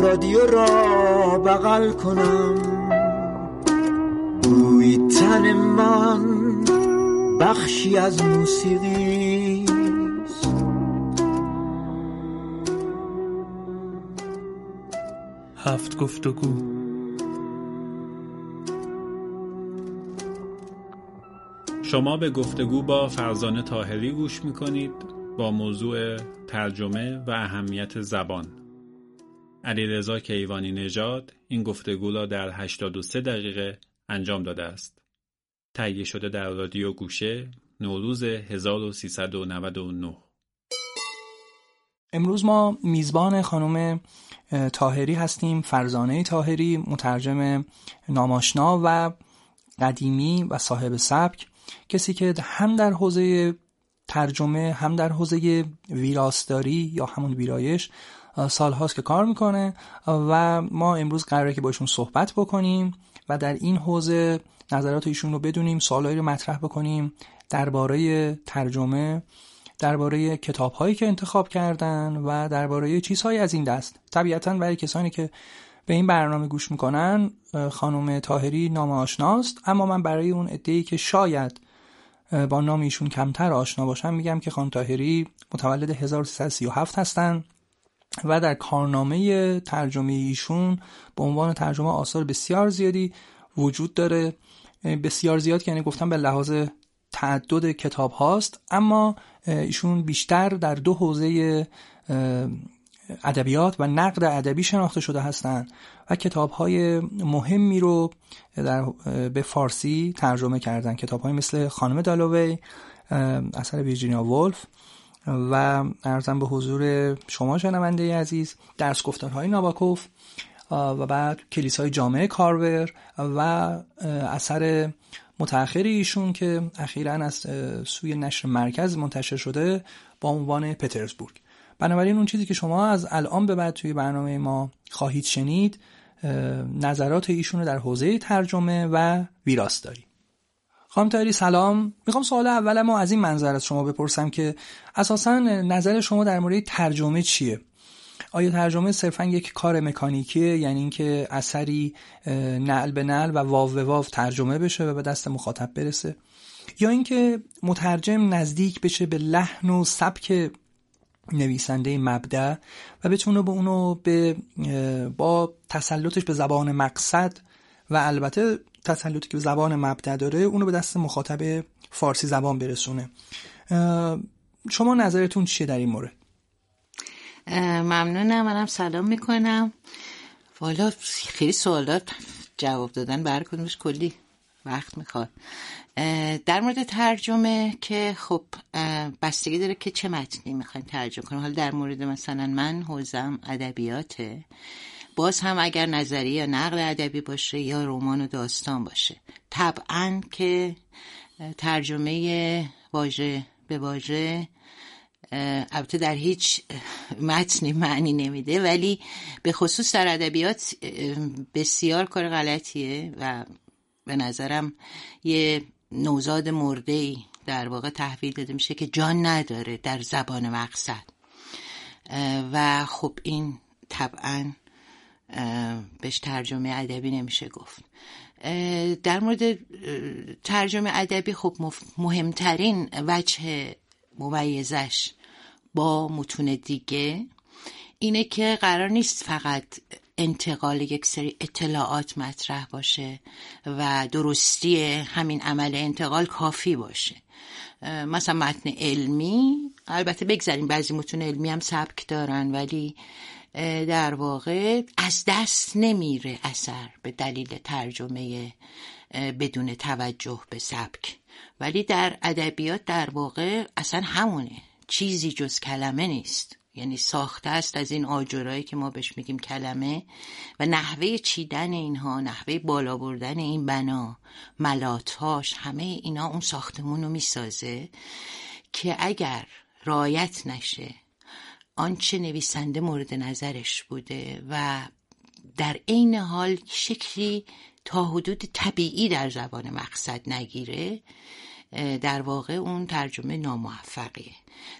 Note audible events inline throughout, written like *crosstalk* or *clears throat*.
رادیو را بغل کنم. بوی تن من بخشی از موسیقی هفت گفتگو. شما به گفتگو با فرزانه تاهری گوش می‌کنید با موضوع ترجمه و اهمیت زبان. علیرضا کیوانی نژاد این گفتگو را در 83 دقیقه انجام داده است. تهیه شده در رادیو گوشه نوروز 1399 امروز ما میزبان خانم تاهری هستیم فرزانه تاهری مترجم ناماشنا و قدیمی و صاحب سبک کسی که هم در حوزه ترجمه هم در حوزه ویراستاری یا همون ویرایش سالهاست که کار می‌کنه و ما امروز قراره که باشون صحبت بکنیم و در این حوزه نظرات ایشون رو بدونیم سوالایی رو مطرح بکنیم درباره ترجمه درباره کتاب هایی که انتخاب کردن و درباره چیزهایی از این دست. طبیعتا برای کسانی که به این برنامه گوش می‌کنن خانم تاهری نام آشناست اما من برای اون ادهی که شاید با نام ایشون کمتر آشنا باشم میگم که خانم تاهری متولد 1337 هستن. و در کارنامه ترجمه ایشون به عنوان ترجمه آثار بسیار زیادی وجود داره. بسیار زیاد یعنی گفتم به لحاظ تعدد کتاب هاست اما ایشون بیشتر در دو حوزه ادبیات و نقد ادبی شناخته شده هستند و کتاب های مهمی رو در به فارسی ترجمه کردن کتاب های مثل خانم دالوی اثر ویرجینیا ولف و ارزم به حضور شما شنونده عزیز درس گفتارهای ناباکوف و بعد کلیسای جامعه کارور و اثر متأخری ایشون که اخیرا از سوی نشر مرکز منتشر شده با عنوان پترزبورگ. بنابراین اون چیزی که شما از الان به بعد توی برنامه ما خواهید شنید نظرات ایشون رو در حوزه ترجمه و ویراستاری. خانم تایری سلام. می‌خوام سوال اول ما از این منظر از شما بپرسم که اساسا نظر شما در مورد ترجمه چیه؟ آیا ترجمه صرفا یک کار مکانیکیه؟ یعنی اینکه اثری نعل به نعل و واو به واو ترجمه بشه و به دست مخاطب برسه؟ یا اینکه مترجم نزدیک بشه به لحن و سبک نویسنده مبدع و بتونه به اونو به با تسلطش به زبان مقصد و البته تسلطی که زبان مبدع داره اونو به دست مخاطب فارسی زبان برسونه. شما نظرتون چیه در این مورد؟ ممنونم منم سلام می‌کنم. والا خیلی سوالات جواب دادن بر کدومش کلی وقت می‌خواد. در مورد ترجمه که خب بستگی داره که چه متنی می‌خواین ترجمه کنیم. حالا در مورد مثلا من حوزم ادبیاته. باز هم اگر نظریه یا نقل ادبی باشه یا رمان و داستان باشه. طبعا که ترجمه واژه به واژه البته در هیچ متنی معنی نمیده ولی به خصوص در ادبیات بسیار کار غلطیه و به نظرم یه نوزاد مرده ای در واقع تحویل داده میشه که جان نداره در زبان مقصد. و خب این طبعا بهش ترجمه ادبی نمیشه گفت. در مورد ترجمه ادبی خب مهمترین وجه ممیزش با متون دیگه اینه که قرار نیست فقط انتقال یک سری اطلاعات مطرح باشه و درستی همین عمل انتقال کافی باشه. مثلا متن علمی البته بگذاریم بعضی متون علمی هم سبک دارن ولی در واقع از دست نمیره اثر به دلیل ترجمه بدون توجه به سبک. ولی در ادبیات در واقع اصلا همونه. چیزی جز کلمه نیست. یعنی ساخته است از این آجرایی که ما بهش میگیم کلمه و نحوه چیدن اینها نحوه بالا بردن این بنا ملاتاش همه اینا اون ساختمون رو می‌سازه که اگر رایت نشه آنچه نویسنده مورد نظرش بوده و در عین حال شکلی تا حدود طبیعی در زبان مقصد نگیره در واقع اون ترجمه ناموفقیه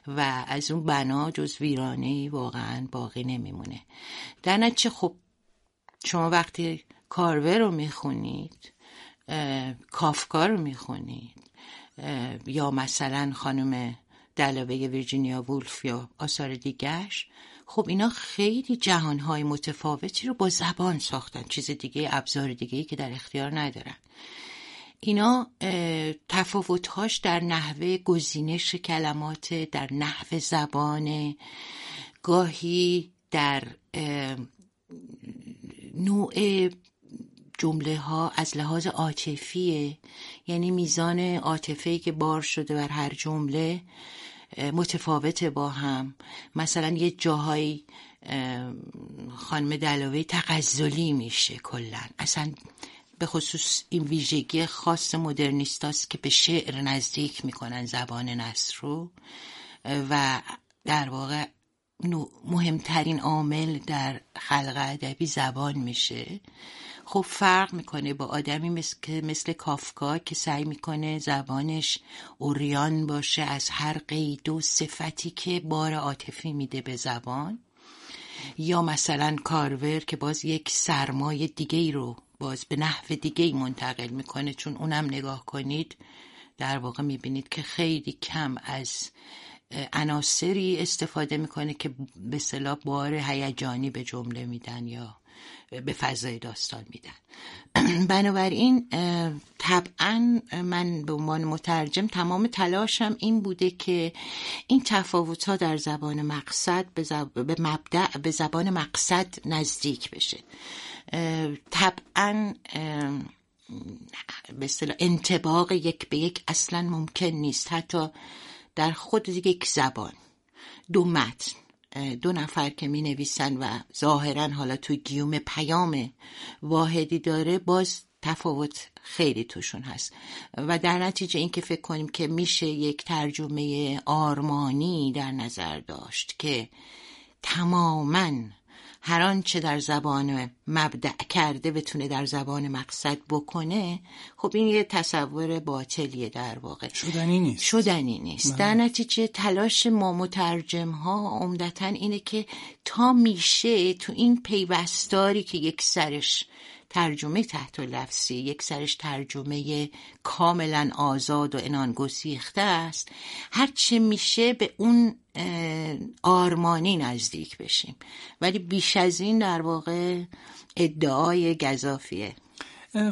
و از اون بنا جز ویرانه واقعا باقی نمیمونه. در نتیجه خب شما وقتی کارور رو می‌خونید کافکا رو می‌خونید یا مثلا خانم دلاوه ویرجینیا وولف یا آثار دیگرش خب اینا خیلی جهانهای متفاوتی رو با زبان ساختن چیز دیگه ابزار دیگه که در اختیار ندارن. اینا تفاوتهاش در نحوه گزینش کلمات در نحوه زبان گاهی در نوع جمله ها از لحاظ عاطفیه یعنی میزان عاطفه که بار شده بر هر جمله متفاوته با هم. مثلا یه جاهایی خانم دلاوه تغزلی میشه کلا. اصلا به خصوص این ویژگی خاص مدرنیستاست که به شعر نزدیک می‌کنن زبان نصر رو. و در واقع مهمترین عامل در خلق ادبی زبان میشه. خب فرق می‌کنه با آدمی مثل, مثل کافکا که سعی می‌کنه زبانش اوریان باشه از هر قید و صفتی که بار عاطفی میده به زبان یا مثلا کارور که باز یک سرمایه دیگه ای رو باز به نحو دیگه ای منتقل می‌کنه چون اونم نگاه کنید در واقع می‌بینید که خیلی کم از عناصری استفاده می‌کنه که به صلاح بار هیجانی به جمله میدن یا به فضای داستان میدن. *clears throat* بنابراین طبعا من به عنوان مترجم تمام تلاشم این بوده که این تفاوت ها در زبان مقصد به, به مبدع به زبان مقصد نزدیک بشه. طبعا به انتباق یک به یک اصلا ممکن نیست. حتی در خود یک زبان دو متن. دو نفر که می نویسن و ظاهرا حالا تو گیوم پیام واحدی داره باز تفاوت خیلی توشون هست. و در نتیجه اینکه فکر کنیم که میشه یک ترجمه آرمانی در نظر داشت که تماماً هر آنچه در زبان مبدع کرده بتونه در زبان مقصد بکنه خب این یه تصور باطلیه در واقع. شدنی نیست. شدنی نیست. بله. در نتیجه تلاش ما مترجم ها عمدتا اینه که تا میشه تو این پیوستاری که یک سرش ترجمه تحت لفظی یک سرش ترجمه کاملا آزاد و انان گسیخته است. هرچه میشه به اون آرمانی نزدیک بشیم. ولی بیش از این در واقع ادعای گذافیه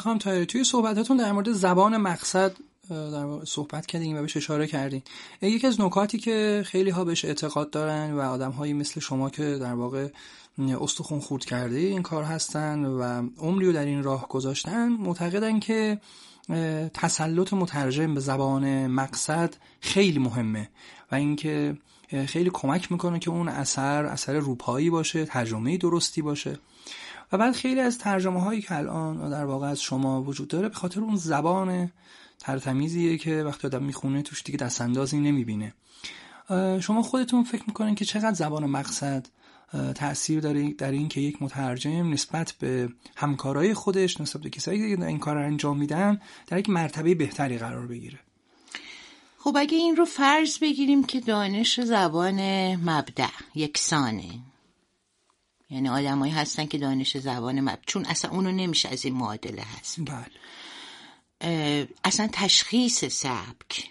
خانم تایری توی صحبتاتون در مورد زبان مقصد در صحبت کردیم و بهش اشاره کردیم یکی از نکاتی که خیلی ها بهش اعتقاد دارن و آدم هایی مثل شما که در واقع استخون خورد کرده این کار هستن و عمری رو در این راه گذاشتن. معتقدن که تسلط مترجم به زبان مقصد خیلی مهمه و اینکه خیلی کمک می‌کنه که اون اثر اثر روپایی باشه ترجمه درستی باشه. و بعد خیلی از ترجمه هایی که الان در واقع از شما وجود داره به خاطر اون زبان ترتمیزیه که وقتی آدم می‌خونه توش دیگه دستاندازی نمی‌بینه. شما خودتون فکر می‌کنین که چقدر زبان مقصد تاثیر داره در این که یک مترجم نسبت به همکارای خودش نسبت به کسایی که این کار رو انجام میدن در یک مرتبه بهتری قرار بگیره. خب اگه این رو فرض بگیریم که دانش زبان مبدع یکسانه. یعنی آدمایی هستن که دانش زبان مبدع چون اصلا اونو نمیشه از این معادله هست. بله. اصلا تشخیص سبک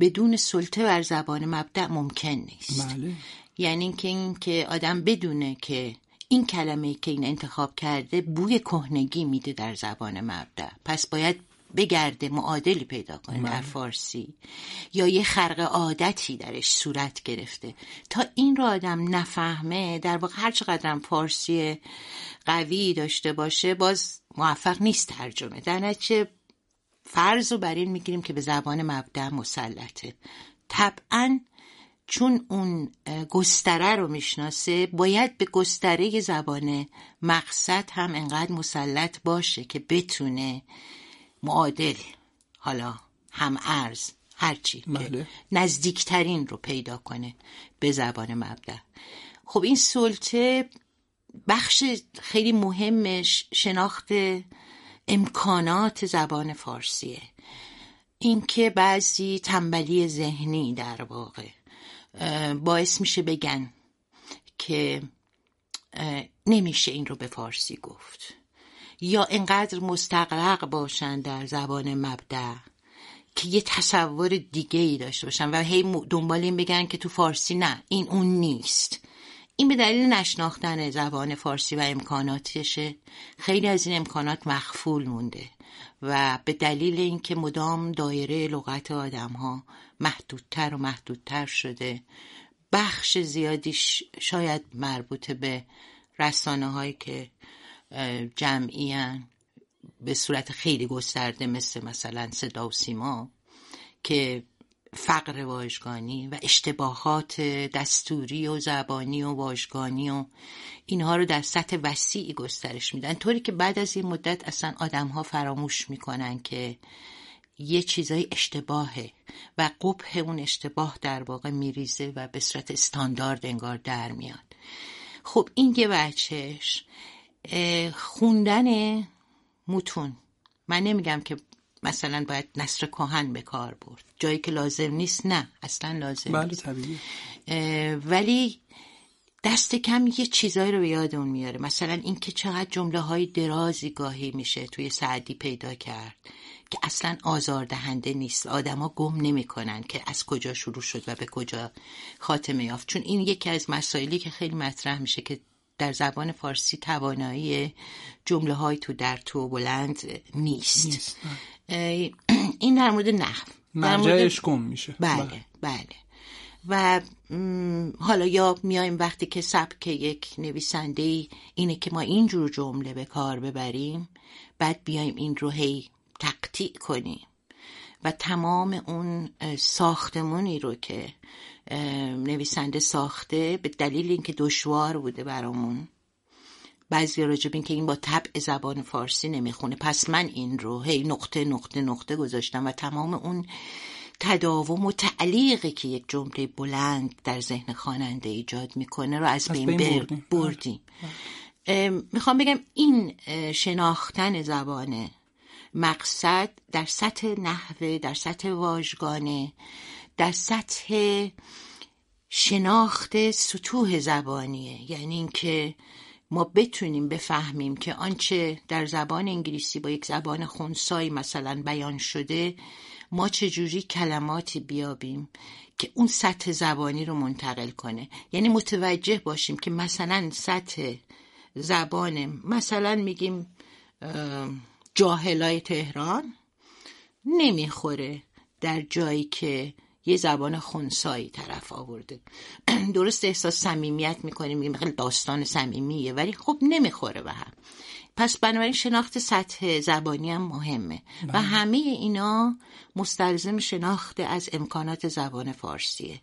بدون سلطه بر زبان مبدع ممکن نیست. بله. یعنی اینکه این که آدم بدونه که این کلمه که این انتخاب کرده بوی کهنگی میده در زبان مبدع پس باید بگرده معادلی پیدا کنه در بله. فارسی. یا یه خرق عادتی درش صورت گرفته. تا این رو آدم نفهمه در واقع هر چقدر فارسی قوی داشته باشه باز موفق نیست ترجمه. در نتیجه فرض رو بر این می‌گیریم که به زبان مبدع مسلطه. طبعا چون اون گستره رو می‌شناسه باید به گستره زبان مقصد هم انقدر مسلط باشه که بتونه معادل حالا هم ارز هرچی بله. نزدیکترین رو پیدا کنه به زبان مبدع خب این سلطه بخش خیلی مهمش شناخت امکانات زبان فارسیه اینکه بعضی تنبلی ذهنی در واقع باعث میشه بگن که نمیشه این رو به فارسی گفت. یا انقدر مستقرق باشن در زبان مبدع که یه تصور دیگه ای داشته باشن و هی دنبال این بگن که تو فارسی نه این اون نیست. این به دلیل نشناختن زبان فارسی و امکاناتشه. خیلی از این امکانات مخفول مونده و به دلیل اینکه مدام دایره لغت آدم ها محدودتر و محدودتر شده بخش زیادیش شاید مربوط به رسانه هایی که جمعی به صورت خیلی گسترده مثل مثلا صدا و سیما که فقر واژگانی و اشتباهات دستوری و زبانی و واژگانی و اینها رو در سطح وسیعی گسترش میدن. طوری که بعد از این مدت اصلا آدم ها فراموش می‌کنن که یه چیزای اشتباهه و قبه اون اشتباه در واقع میریزه و به صورت استاندارد انگار در میاد. خب این یه بچهش. خوندن متون. من نمیگم که مثلا باید نصر کهن به کار برد. جایی که لازم نیست نه اصلا لازم بله نیست. طبیعی. ولی دست کم یه چیزایی رو به یادمون میاره. مثلا اینکه چقدر جمله های درازی گاهی میشه توی سعدی پیدا کرد که اصلا آزاردهنده نیست. آدما گم نمی‌کنن که از کجا شروع شد و به کجا خاتمه یافت. چون این یکی از مسائلی که خیلی مطرح میشه که در زبان فارسی توانایی جمله های تو در تو بلند نیست, نیست. *clears throat* این در مورد نحو. مرجعش گم میشه. بله بله. و حالا یا میایم وقتی که سبک یک نویسنده اینه که ما اینجور جمله به کار ببریم بعد بیایم این رو هی تقطیع کنیم. و تمام اون ساختمونی رو که نویسنده ساخته به دلیل اینکه دشوار بوده برامون بعضی راجب این که این با طبع زبان فارسی نمی‌خونه. پس من این رو هی نقطه نقطه نقطه گذاشتم و تمام اون تداوم و تعلیقی که یک جمله بلند در ذهن خواننده ایجاد می‌کنه رو از بین, بین بردیم, می‌خوام بگم این شناختن زبان مقصد در سطح نحوه در سطح واژگانه در سطح شناخت سطوح زبانیه. یعنی اینکه ما بتونیم بفهمیم که آنچه در زبان انگلیسی با یک زبان خونسایی مثلا بیان شده ما چجوری کلماتی بیابیم که اون سطح زبانی رو منتقل کنه. یعنی متوجه باشیم که مثلا سطح زبان مثلا میگیم جاهلای تهران نمی‌خوره در جایی که یه زبان خونسایی طرف آورده. *clears throat* درست احساس صمیمیت می‌کنیم میگیم خیلی داستان صمیمیه ولی خب نمی‌خوره به هم. پس بنابراین شناخت سطح زبانی هم مهمه. و بله. همه اینا مستلزم شناخت از امکانات زبان فارسیه.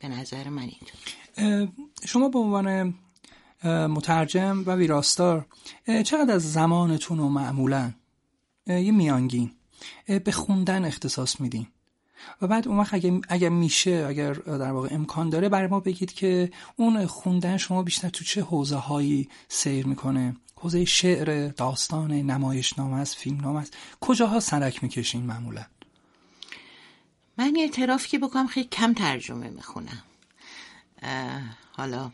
به نظر من این شما به عنوان مترجم و ویراستار چقدر از زمانتون و معمولا؟ یه میانگین. به خوندن اختصاص میدین. و بعد اون وقت اگر, اگر میشه اگر در واقع امکان داره برای ما بگید که اون خوندن شما بیشتر تو چه حوزه هایی سیر می‌کنه؟ حوزه شعر داستان نمایشنامه است فیلم نامه است. کجاها سرک می‌کشین معمولا؟ من اعتراف که بکنم خیلی کم ترجمه می‌خونم. حالا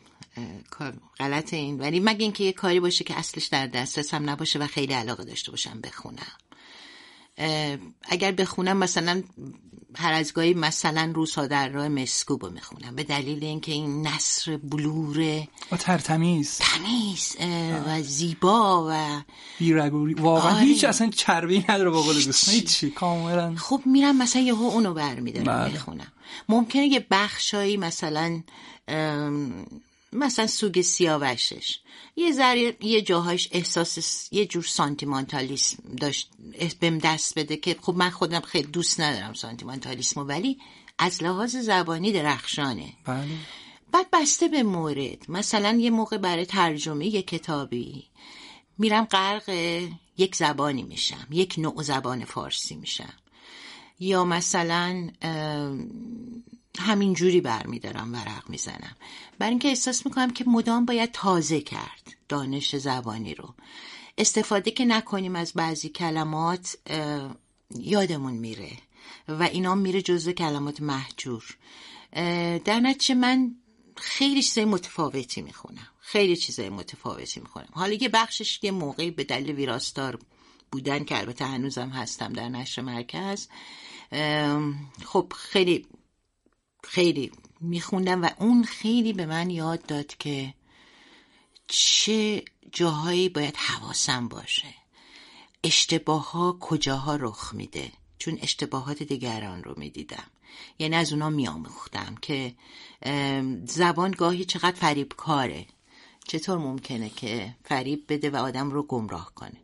غلط این. ولی مگه اینکه یه کاری باشه که اصلش در دسترسم نباشه و خیلی علاقه داشته باشم بخونم. اگر بخونم مثلا هر از گاهی مثلا روسا در راه مسکوب رو می‌خونم به دلیل اینکه این نصر بلوره و ترتمیز. تمیز و زیبا و بیرگوری واقعا آره. هیچ اصلا چربی نداره با قول دوستان. هیچی. کاملا. خب میرم مثلا یهو اونو برمیدارم بله. بخونم ممکنه یه بخشایی مثلا مثلا سوگ سیاوشش. یه ذره یه جاهایش احساس یه جور سانتیمانتالیسم داشت بهم دست بده که خب من خودم خیلی دوست ندارم سانتیمانتالیسم ولی از لحاظ زبانی درخشانه. بله. بعد بسته به مورد. مثلا یه موقع برای ترجمه یه کتابی. میرم غرق یک زبانی میشم یک نوع زبان فارسی میشم. یا مثلا همین جوری برمیدارم ورق می‌زنم برای اینکه احساس می‌کنم که مدام باید تازه کرد دانش زبانی رو. استفاده که نکنیم از بعضی کلمات یادمون میره و اینا میره جزو کلمات محجور. در نتیجه من خیلی چیزای متفاوتی می‌خونم خیلی چیزای متفاوتی می‌خونم حالا یه بخشش یه موقعی به دلیل ویراستار بودن که البته هنوزم هستم در نشر مرکز. خب خیلی خیلی میخوندم و اون خیلی به من یاد داد که چه جاهایی باید حواسم باشه. اشتباه ها کجاها رخ میده؟ چون اشتباهات دیگران رو می‌دیدم. یعنی از اونا میآموختم که زبان گاهی چقدر فریب کاره چطور ممکنه که فریب بده و آدم رو گمراه کنه؟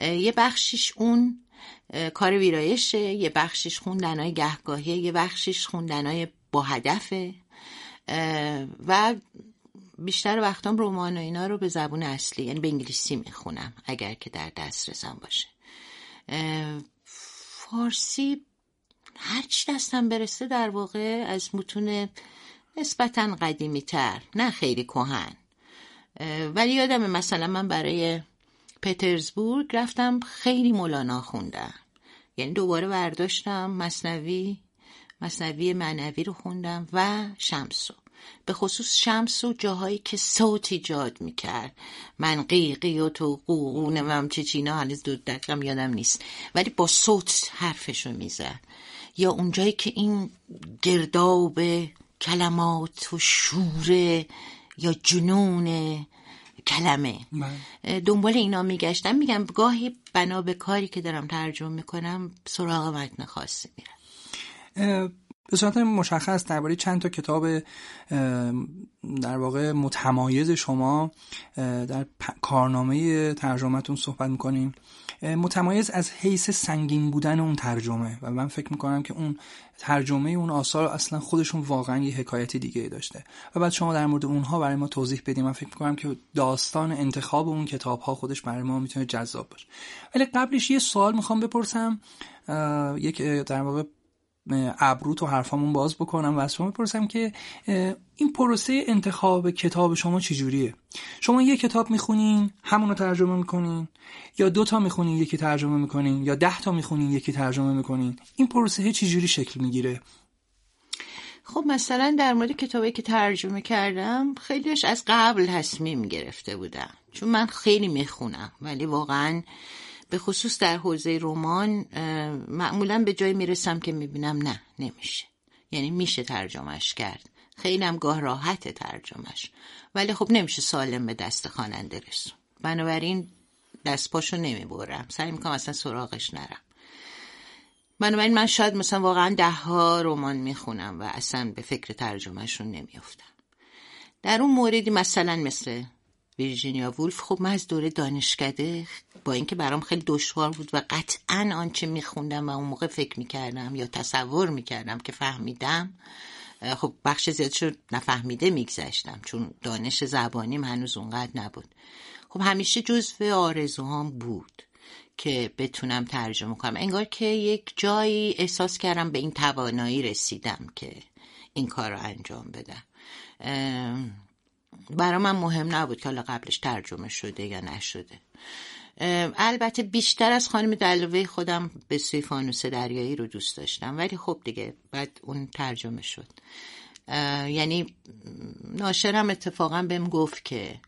یه بخشیش اون کار ویرایشه یه بخشیش خوندنهای گهگاهی یه بخشیش خوندنهای با هدفه و بیشتر وقتام رمان و اینا رو به زبون اصلی یعنی به انگلیسی می‌خونم اگر که در دسترسم باشه. فارسی هرچی دستم برسه در واقع از متون نسبتا قدیمی تر نه خیلی کهن. ولی یادم مثلا من برای پترزبورگ رفتم خیلی مولانا خوندم. یعنی دوباره برداشتم مصنوی مصنوی معنوی رو خوندم و شمسو. به خصوص شمس و جاهایی که صوت ایجاد می‌کرد. من قیقی و تو قوقونه و چه چینا هنوز دو دقیقم یادم نیست. ولی با صوت حرفشو می‌زد. یا اونجایی که این گرداب کلمات و شوره یا جنون کلمه. بله. دنبال اینا میگشتم. میگم گاهی بنا به کاری که دارم ترجمه می‌کنم سراغ متن خاصی میرم. به صورت مشخص درباره چند تا کتاب در واقع متمایز شما در کارنامه ترجمهتون صحبت می‌کنیم. متمایز از حیث سنگین بودن اون ترجمه و من فکر می‌کنم که اون ترجمه اون آثار اصلا خودشون واقعا یه حکایت دیگه داشته. و بعد شما در مورد اونها برای ما توضیح بدیم من فکر می‌کنم که داستان انتخاب اون کتاب ها خودش برای ما می‌تونه جذاب باشه. ولی قبلش یه سوال می‌خوام بپرسم. یک در واقع ابرو تو حرفامون باز بکنم و از شما بپرسم که این پروسه انتخاب کتاب شما چجوریه؟ شما یه کتاب می‌خونین همونو ترجمه می‌کنین یا دو تا می‌خونین یکی ترجمه می‌کنین یا ده تا می‌خونین یکی ترجمه می‌کنین؟ این پروسه چجوری شکل می‌گیره؟ خب مثلا در مورد کتابی که ترجمه کردم خیلیش از قبل تصمیم گرفته بودم. چون من خیلی می‌خونم ولی واقعا به خصوص در حوزه رمان معمولا به جای می‌رسم که می‌بینم نه نمیشه. یعنی میشه ترجمهش کرد. خیلی هم گاه راحت ترجمهش ولی خب نمیشه سالم به دست خواننده رسون. بنابراین دست پاشو نمی‌برم. سعی می‌کنم اصلا سراغش نرم. بنابراین من شاید مثلا واقعا ده ها رمان می‌خونم و اصلا به فکر ترجمهشون نمیافتم. در اون موردی مثلا مثل ویرجینیا وولف. خب من از دوره دانشکده با اینکه برام خیلی دشوار بود و قطعا آنچه میخوندم و اون موقع فکر می‌کردم یا تصور می‌کردم که فهمیدم خب بخش زیادشو نفهمیده میگذشتم چون دانش زبانیم هنوز اونقدر نبود. خب همیشه جزو آرزوهام بود که بتونم ترجمه کنم. انگار که یک جایی احساس کردم به این توانایی رسیدم که این کار رو انجام بدم. برای من مهم نبود که حالا قبلش ترجمه شده یا نشده. البته بیشتر از خانم دلوه خودم به سوی فانوس دریایی رو دوست داشتم. ولی خب دیگه بعد اون ترجمه شد. یعنی ناشرم اتفاقا بهم گفت که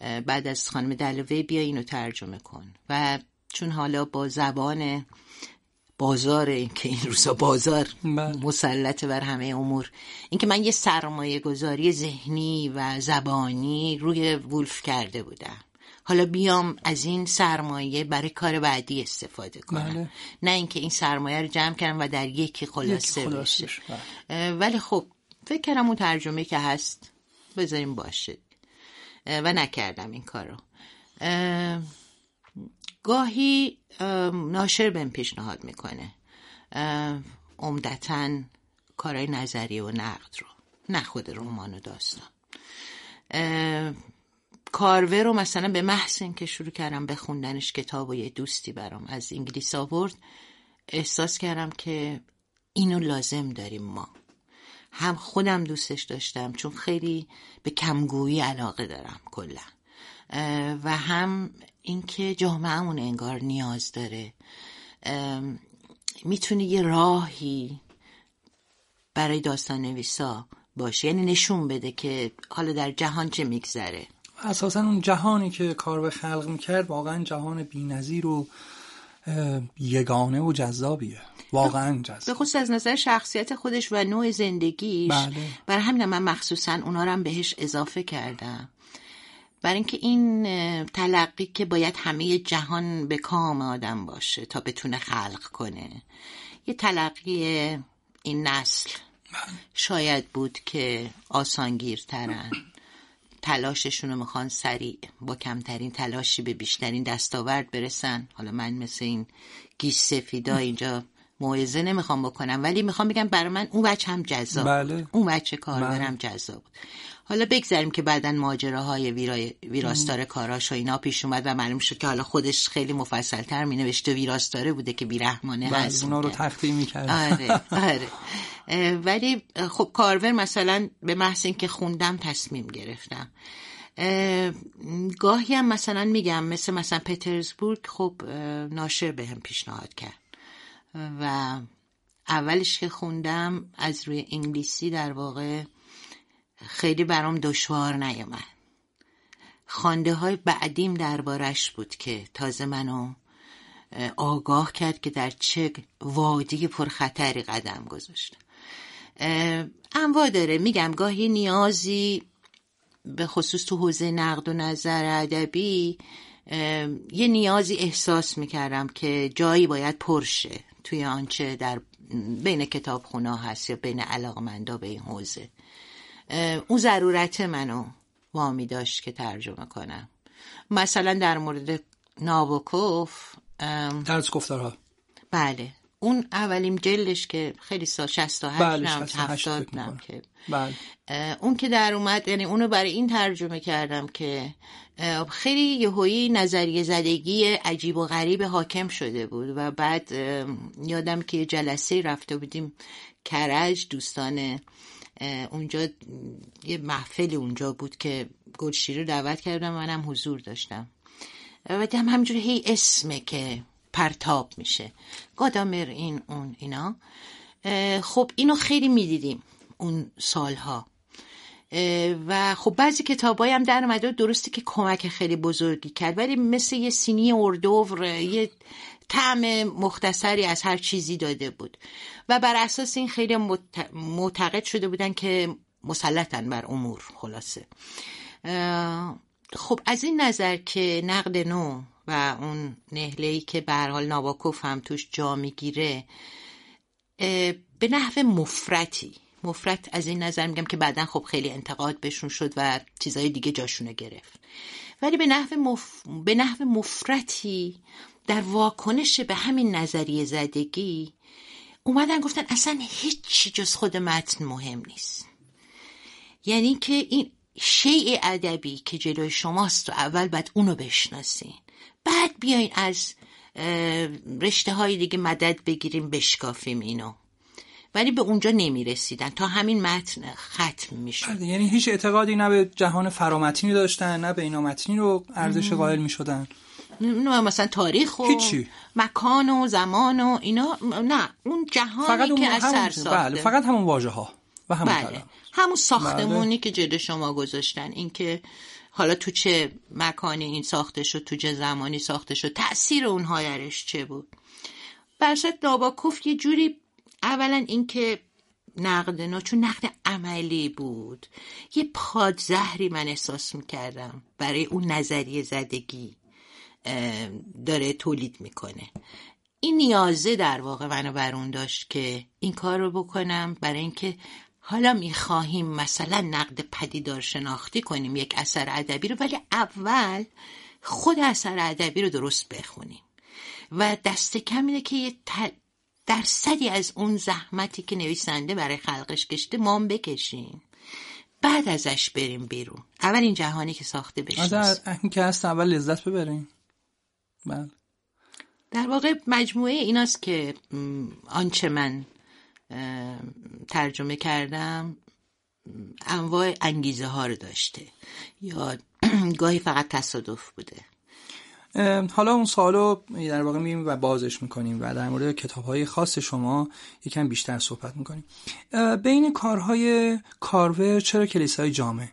بعد از خانم دلوه بیا اینو ترجمه کن. و چون حالا با زبان بازار که این روزا بازار بله. مسلط بر همه امور اینکه من یه سرمایه گذاری ذهنی و زبانی روی ولف کرده بودم حالا بیام از این سرمایه برای کار بعدی استفاده کنم بله. نه اینکه این سرمایه رو جمع کردم و در یکی خلاصه بشه بله. ولی خب فکر کردم اون ترجمه که هست بذاریم باشه و نکردم این کارو گاهی ناشر بهم پیشنهاد می‌کنه. عمدتا کارهای نظریه و نقد رو نه خود رمان و داستان. کارور رو مثلا به محض که شروع کردم به خوندنش کتاب و یه دوستی برام از انگلیس آورد احساس کردم که اینو لازم داریم ما. هم خودم دوستش داشتم چون خیلی به کمگویی علاقه دارم کلا. و هم اینکه جامعهمون انگار نیاز داره. می‌تونه یه راهی برای داستان نویسا باشه. یعنی نشون بده که حالا در جهان چه میگذره. اساسا اون جهانی که کار به خلق می‌کرد واقعا جهان بینظیر و یگانه و جذابیه. واقعا جذاب. به خصوص از نظر شخصیت خودش و نوع زندگیش. بله. برای همین من مخصوصا اونا رو هم بهش اضافه کردم. برای اینکه این تلقی که باید همه جهان به کام آدم باشه تا بتونه خلق کنه. یه تلقی این نسل شاید بود که آسانگیرترن. تلاششون رو می‌خوان سریع با کمترین تلاشی به بیشترین دستاورد برسن. حالا من مثل این گیش سفیدا اینجا موعظه نمی‌خوام بکنم ولی می‌خوام بگم برای من اون بچه هم جذاب بله. اون بچه کار بله. جذاب بود. حالا بگذاریم که بعدا ماجراهای ویرای ویراستار کاراش و اینا پیش اومد و معلوم شد که حالا خودش خیلی مفصل تر می نوشته ویراستاره بوده که بیرحمانه بله هست اونا رو. تخفیه می‌کرد. آره *laughs* آره. ولی خب کارور مثلا به محض اینکه خوندم تصمیم گرفتم. اه، گاهی هم مثلا میگم مثل مثلا پترزبورگ خب ناشر به هم پیشنهاد کرد. و اولش که خوندم از روی انگلیسی در واقع خیلی برام دشوار نیامد خانده های بعدیم دربارش بود که تازه منو اه، آگاه کرد که در چه وادی پرخطری قدم گذاشتم انواع داره. میگم گاهی نیازی به خصوص تو حوزه نقد و نظر ادبی یه نیازی احساس می‌کردم که جایی باید پرشه توی آنچه در بین کتاب هست یا بین علاقمندا به این حوزه. اون ضرورت منو وامی داشت که ترجمه کنم. مثلا در مورد نابوکوف درس گفتارها. بله. اون اولین جلدش که خیلی سال 68 بله، نم 68 70 فکر نم. که بله اون که در اومد یعنی اونو برای این ترجمه کردم که خیلی یهویی نظریه زدگی عجیب و غریب حاکم شده بود و بعد یادم که یه جلسه رفته بودیم کرج دوستان اونجا یه محفلی اونجا بود که گلشیری رو دعوت کردم منم حضور داشتم و دیدم همجوری هی اسمه که پرتاب میشه. گادامر این اون اینا. خب اینو خیلی می‌دیدیم اون سالها. و خب بعضی کتابایی هم در اومده درسته که کمک خیلی بزرگی کرد ولی مثل یه سینی اردوور یه طعم مختصری از هر چیزی داده بود. و بر اساس این خیلی معتقد شده بودن که مسلطن بر امور خلاصه. خب از این نظر که نقد نو و اون نهلهی که به هر حال ناباکوف هم توش جا می‌گیره به نحو مفرتی. مفرت از این نظر میگم که بعدا خب خیلی انتقاد بهشون شد و چیزای دیگه جاشونه گرفت. ولی به نحو, مف... به نحو مفرتی در واکنش به همین نظریه زدگی اومدن گفتن اصلا هیچی جز خود متن مهم نیست. یعنی که این شیء ادبی که جلوی شماست و اول باید اونو بشناسین. بعد بیاین از رشته های دیگه مدد بگیریم بشکافیم اینو. ولی به اونجا نمی رسیدن تا همین متن ختم می شد بله، یعنی هیچ اعتقادی نه به جهان فرامتنی داشتن نه به اینا متنی رو ارزش قائل می شدن نه مثلا تاریخ و هیچی. مکان و زمان و اینا نه. اون جهانی فقط اون که از سر ساخته. بله فقط همون واژه ها و همون بله. همون ساختمونی بله. که جلو شما گذاشتن. اینکه حالا تو چه مکانی این ساخته شد تو چه زمانی ساخته شد تأثیر اونها درش چه بود؟ برشت ناباکوف یه جوری اولا اینکه نقد نو چون نقد عملی بود. یه پادزهری من احساس می‌کردم برای اون نظریه زدگی داره تولید می‌کنه. این نیازه در واقع منو بر داشت که این کار رو بکنم برای اینکه حالا می‌خواهیم مثلا نقد پدیدار شناختی کنیم یک اثر ادبی رو ولی اول خود اثر ادبی رو درست بخونیم. و دست کم اینه که یه درصدی از اون زحمتی که نویسنده برای خلقش کشته ما بکشیم. بعد ازش بریم بیرون. اول این جهانی که ساخته بشناسیم این که هست اول لذت ببریم. بله. در واقع مجموعه ایناست که آنچه من ترجمه کردم انواع انگیزه ها رو داشته. یا *clears throat* گاهی فقط تصادف بوده. حالا اون سوالو در واقع میریم و بازش می‌کنیم و در مورد کتاب های خاص شما یکم بیشتر صحبت می‌کنیم. بین کارهای کارور چرا کلیسای جامعه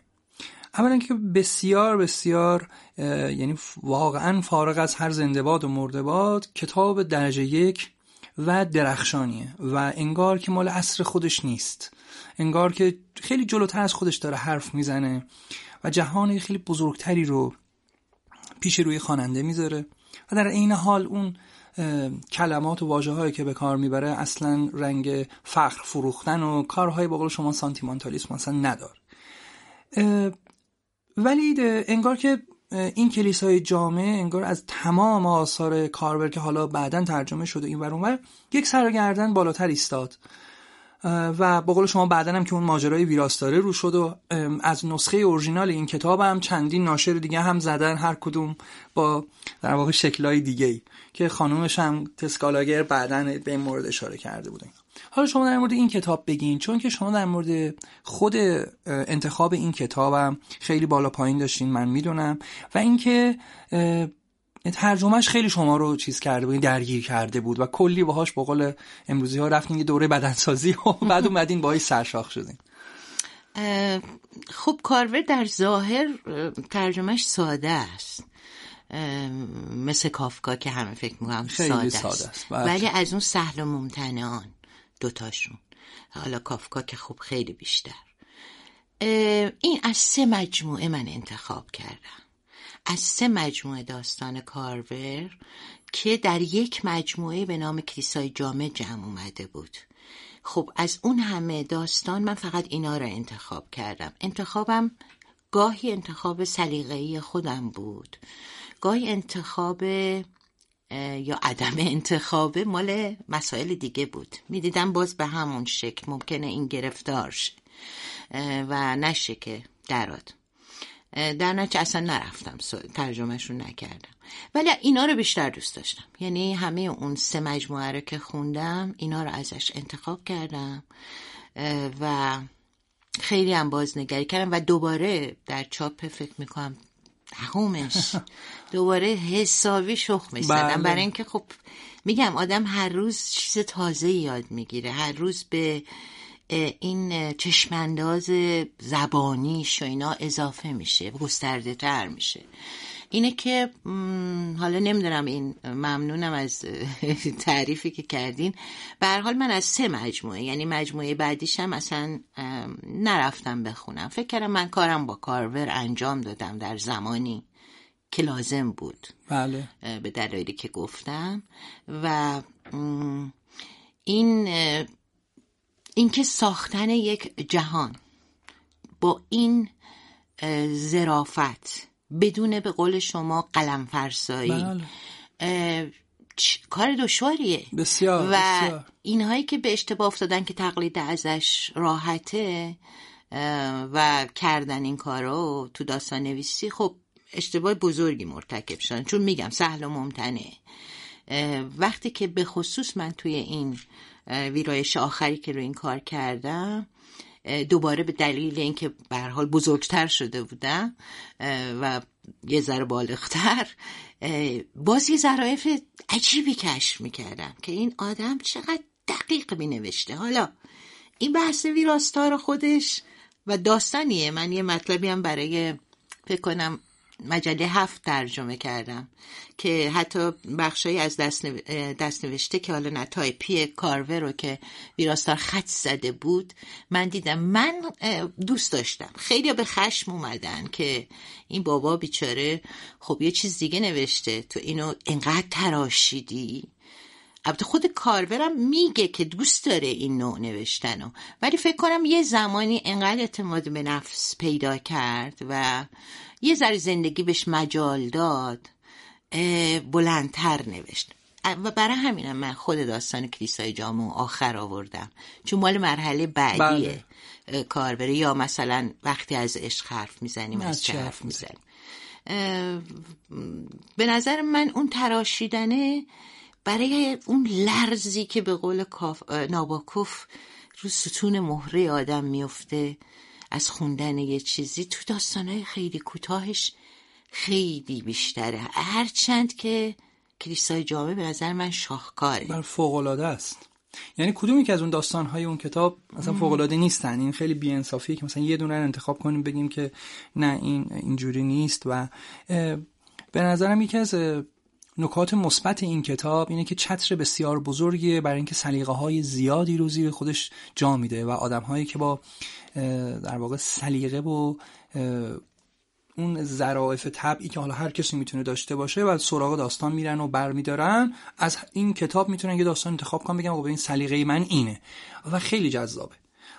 اولا که بسیار بسیار یعنی واقعا فارغ از هر زندهباد و مردباد کتاب درجه یک و درخشانیه و انگار که مال عصر خودش نیست. انگار که خیلی جلوتر از خودش داره حرف می‌زنه و جهان خیلی بزرگتری رو پیش روی خواننده می‌ذاره. و در عین حال اون کلمات و واجه هایی که به کار می‌بره اصلا رنگ فخر فروختن و کارهای بقول شما سانتیمانتالیسم اصلا ندار. ولی انگار که این کلیسای جامعه انگار از تمام آثار کاربر که حالا بعدا ترجمه شده این ور یک سرگردن بالاتر ایستاد. و با قول شما بعدا هم که اون ماجرای ویراستاره رو شد و از نسخه اورژینال این کتاب هم چندین ناشر دیگه هم زدن هر کدوم با در واقع شکلای دیگه ای که خانومش هم تسکالاگر بعدا به این مورد اشاره کرده بودن. حالا شما در مورد این کتاب بگین چون که شما در مورد خود انتخاب این کتابم خیلی بالا پایین داشتین من می‌دونم. و اینکه ترجمهش خیلی شما رو چیز کرده بود درگیر کرده بود و کلی باهاش با قول امروزی ها رفتین یه دوره بدنسازی و *laughs* بعد اومدین باهاش سرشاخ شدین. خب کارور در ظاهر ترجمهش ساده است. مثل کافکا که همه فکر می‌کنم ساده, ساده است, بله. ولی از اون سهل و ممتنعان. دوتاشون. حالا کافکا که خب خیلی بیشتر. این از سه مجموعه من انتخاب کردم. از سه مجموعه داستان کارور که در یک مجموعه به نام کلیسای جامع جمع اومده بود. خب از اون همه داستان من فقط اینا را انتخاب کردم. انتخابم گاهی انتخاب سلیقه‌ای خودم بود. گاهی انتخاب یا عدم انتخاب مال مسائل دیگه بود. می‌دیدم باز به همون شکل ممکنه این گرفتار شه. و نشه که دراد در نتیجه اصلا نرفتم. ترجمهش رو نکردم. ولی اینا رو بیشتر دوست داشتم. یعنی همه اون سه مجموعه رو که خوندم اینا رو ازش انتخاب کردم. و خیلی هم بازنگری کردم و دوباره در چاپ فکر می‌کنم دهمش *laughs* دوباره حسابی شخمش زدم بله. برای اینکه خب میگم آدم هر روز چیز تازه یاد می‌گیره. هر روز به این چشمانداز زبانیش و اینا اضافه میشه گسترده تر میشه. اینه که حالا نمی‌دونم این ممنونم از تعریفی که کردین. به حال من از سه مجموعه یعنی مجموعه بعدیشم اصلا نرفتم بخونم فکر کردم من کارم با کارور انجام دادم در زمانی. که لازم بود بله. به دلایلی که گفتم و این اینکه ساختن یک جهان با این زرافت بدون به قول شما قلم فرسایی بله. کار دشواریه بسیار و بسیار. اینهایی که به اشتباه افتادن که تقلید ازش راحته و کردن این کارو تو داستان نویسی خب اشتباه بزرگی مرتکب شدن. چون میگم سهل و ممتنه. وقتی که به خصوص من توی این ویرایش آخری که رو این کار کردم دوباره به دلیل اینکه به حال بزرگتر شده بودم و یه ذره بالغتر باز یه ظرایف عجیبی کشف می‌کردم که این آدم چقدر دقیق می نوشته حالا این بحث ویراستار خودش و داستانیه. من یه مطلبی هم برای فکر کنم مجله هفت ترجمه کردم که حتی بخشایی از دست, دست نوشته که حالا نتای پی کارور رو که ویراستار خط زده بود من دیدم. من دوست داشتم. خیلی به خشم اومدن که این بابا بیچاره خب یه چیز دیگه نوشته. تو اینو انقدر تراشیدی؟ البته خود کارورم میگه که دوست داره این نوع نوشتنو. ولی فکر کنم یه زمانی انقدر اعتماد به نفس پیدا کرد و یه ذره زندگی بهش مجال داد بلندتر نوشت. و برای همینم من خود داستان کلیسای جامع آخر آوردم. چون مال مرحله بعدیه. بله. کار بره یا مثلا وقتی از عشق حرف می‌زنیم از چه حرف می‌زنیم؟ به نظر من اون تراشیدنه برای اون لرزی که به قول ناباکوف رو ستون مهره آدم میفته از خوندن یه چیزی تو داستانهای خیلی کوتاهش خیلی بیشتره. هرچند که کلیسای جامعه به نظر من شاهکاره. بر فوقلاده است. یعنی کدومی که از اون داستانهای اون کتاب مثلا فوقلاده نیستن؟ این خیلی بیانصافیه که مثلا یه دونه انتخاب کنیم بگیم که نه این اینجوری نیست و به نظرم یکی از نکات مثبت این کتاب اینه که چتر بسیار بزرگیه برای اینکه سلیقه های زیادی رو زیر خودش جا میده و آدم هایی که با در واقع سلیقه و اون ظرافت طبعی که حالا هر کسی می‌تونه داشته باشه و سراغ داستان میرن و برمیدارن. از این کتاب می‌تونن یه داستان انتخاب کنن بگم این سلیقه من اینه. و خیلی جذابه.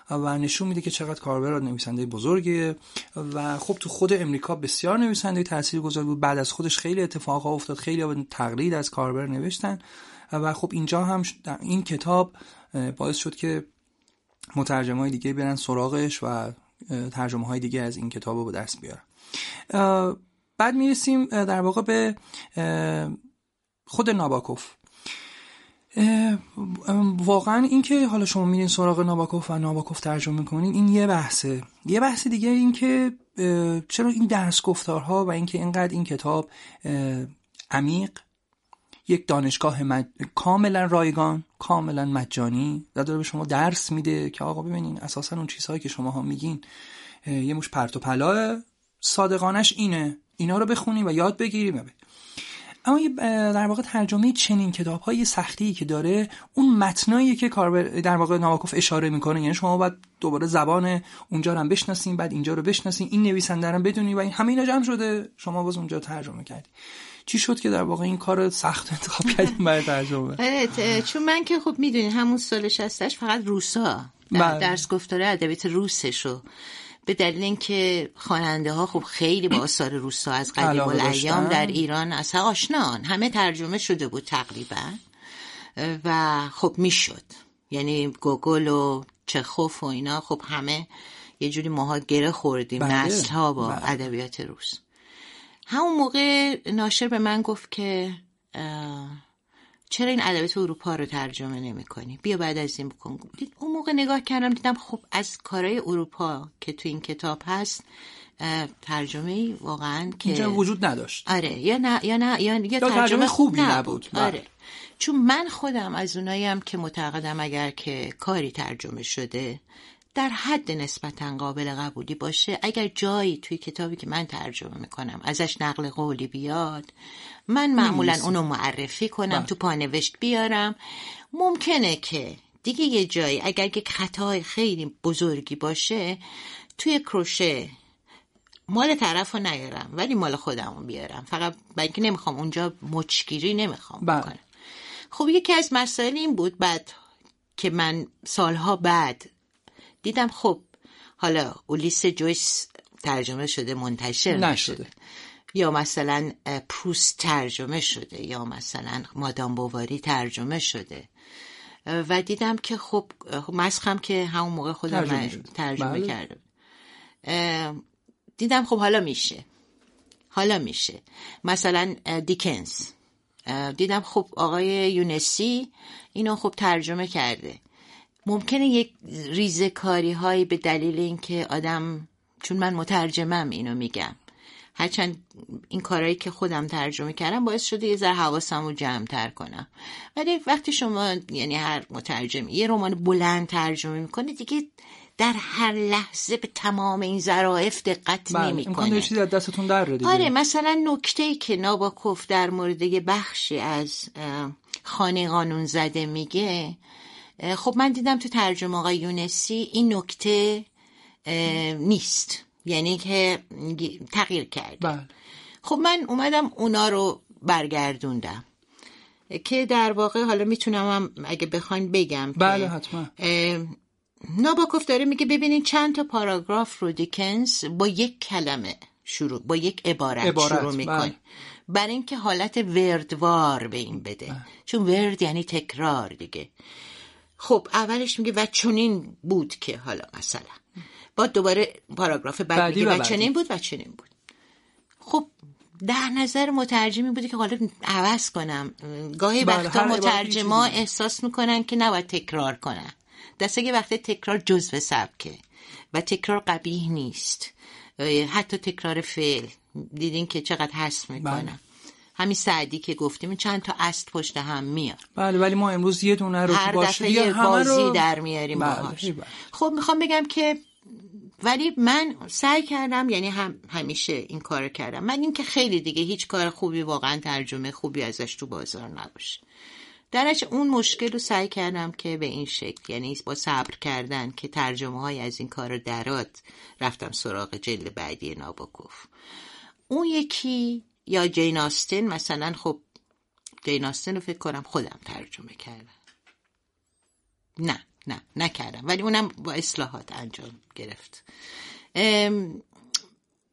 و نشون میده که چقدر کاربر نویسنده بزرگه. و خب تو خود امریکا بسیار نویسنده تاثیرگذار بود. بعد از خودش خیلی اتفاقا افتاد. خیلی تقلید از کاربر نوشتن. و خب اینجا هم این کتاب باعث شد که مترجم های دیگه برن سراغش و ترجمه های دیگه از این کتاب رو به دست بیارن. بعد می‌رسیم در واقع به خود ناباکوف. واقعا اینکه حالا شما میرین سراغ ناباکوف و ناباکوف ترجمه می‌کنین این یه بحثه. یه بحث دیگه این که چرا این درس گفتارها و اینکه اینقدر این کتاب عمیق یک دانشگاه مج... کاملا رایگان کاملا مجانی. داره به شما درس میده که آقا ببینین اساسا اون چیزهایی که شما ها میگین یه مش پرت و پلاه صادقانش اینه. اینا رو بخونیم و یاد بگیریم. اما در واقع ترجمه چنین کتاب های سختی که داره اون متنایی که کار در واقع نواکوف اشاره می‌کنه یعنی شما باید دوباره زبان اونجا رو هم بشناسین بعد اینجا رو بشناسین این نویسنده رو بدونی و این همه اینا جمع شده. شما باز اونجا ترجمه کردی. چی شد که در واقع این کار سخت انتخاب کردیم برای ترجمه؟ *laughs* چون من که خب می‌دونی همون سال 60 فقط روسا بله. درس گفتاره ادبیات روسشو به دلیل اینکه خواننده ها خب خیلی با آثار روسا از قدیم الایام در ایران از آشنان. همه ترجمه شده بود تقریبا. و خب می‌شد. یعنی گوگل و چخوف و اینا خب همه یه جوری ماها گره خوردیم بله. نسل ها با بله. ادبیات روس. همون موقع ناشر به من گفت که چرا این ادبیات اروپا رو ترجمه نمی کنی بیا بعد از این بکن. اون موقع نگاه کردم دیدم خب از کارهای اروپا که تو این کتاب هست ترجمه واقعا که اینجا وجود نداشت. آره یا نه یا نه یا, یا ترجمه, ترجمه خوبی نبود, نبود. بله. آره. چون من خودم از اوناییم که معتقدم اگر که کاری ترجمه شده در حد نسبتا قابل قبولی باشه. اگر جایی توی کتابی که من ترجمه می‌کنم ازش نقل قولی بیاد من معمولا اونو معرفی کنم بله. تو پانوشت بیارم. ممکنه که دیگه یه جایی اگر یک خطای خیلی بزرگی باشه توی کروشه مال طرف رو نیارم ولی مال خودم بیارم. فقط بلکه نمی‌خوام اونجا مچگیری نمی‌خوام بله. بکنم. خب یکی از مسائل این بود بعد که من سالها بعد دیدم خب حالا اولیس جویس ترجمه شده منتشر نشده. یا مثلا پروست ترجمه شده یا مثلا مادام بواری ترجمه شده. و دیدم که خب مسخم که همون موقع خودم ترجمه, ترجمه بله. کردم. دیدم خب حالا میشه. حالا میشه. مثلا دیکنز. دیدم خب آقای یونسی اینو خب ترجمه کرده. ممکنه یک ریزکاری هایی به دلیل اینکه آدم چون من مترجمم اینو میگم هرچند این کارهایی که خودم ترجمه کردم باعث شده یه ذره حواسم رو جمع تر کنم ولی وقتی شما یعنی هر مترجم یه رمان بلند ترجمه می‌کنه دیگه در هر لحظه به تمام این ظرافت دقت بله، نمی‌کنه چیزی از دستتون در دیگه. آره مثلا نکته ای که ناباکوف در مورد یه بخشی از خانه قانون زده میگه خب من دیدم تو ترجمه آقای یونسی این نکته نیست. یعنی که تغییر کرد بله. خب من اومدم اونا رو برگردوندم. که در واقع حالا می‌تونم هم اگه بخواین بگم بله حتما. ناباکوف داره میگه ببینید چند تا پاراگراف رو دیکنز با یک کلمه شروع با یک عبارت, عبارت شروع می‌کنه بله. برای اینکه حالت وردوار به این بده. چون ورد یعنی تکرار دیگه. خب اولش میگه و چنین بود که حالا مثلا. با دوباره پاراگراف بعد بعدی میگه و. چنین بود و چنین بود. خب در نظر مترجمی بوده که حالا عوض کنم. گاهی بله، وقتا مترجما. احساس می‌کنن که نباید تکرار کنن. دسته که وقتی تکرار جزو سبکه و تکرار قبیه نیست. حتی تکرار فعل. دیدین که چقدر حس بله. همین سعدی که گفتیم چند تا است پشت هم میاد. بله ولی ما امروز یه دونه رو هر دفعه یه بازی رو در میاریم بله، باهاش. بله. خب می‌خوام بگم که ولی من سعی کردم یعنی هم همیشه این کار کردم. من اینکه خیلی دیگه هیچ کار خوبی واقعا ترجمه خوبی ازش تو بازار نباشه. درش اون مشکل رو سعی کردم که به این شکل یعنی با صبر کردن که ترجمه های از این کار درات رفتم سراغ جلد بعدی ناباکوف اون یکی یا جین آستن مثلا خب جین آستن رو فکر کنم خودم ترجمه کردم. نه نه نکردم. ولی اونم با اصلاحات انجام گرفت.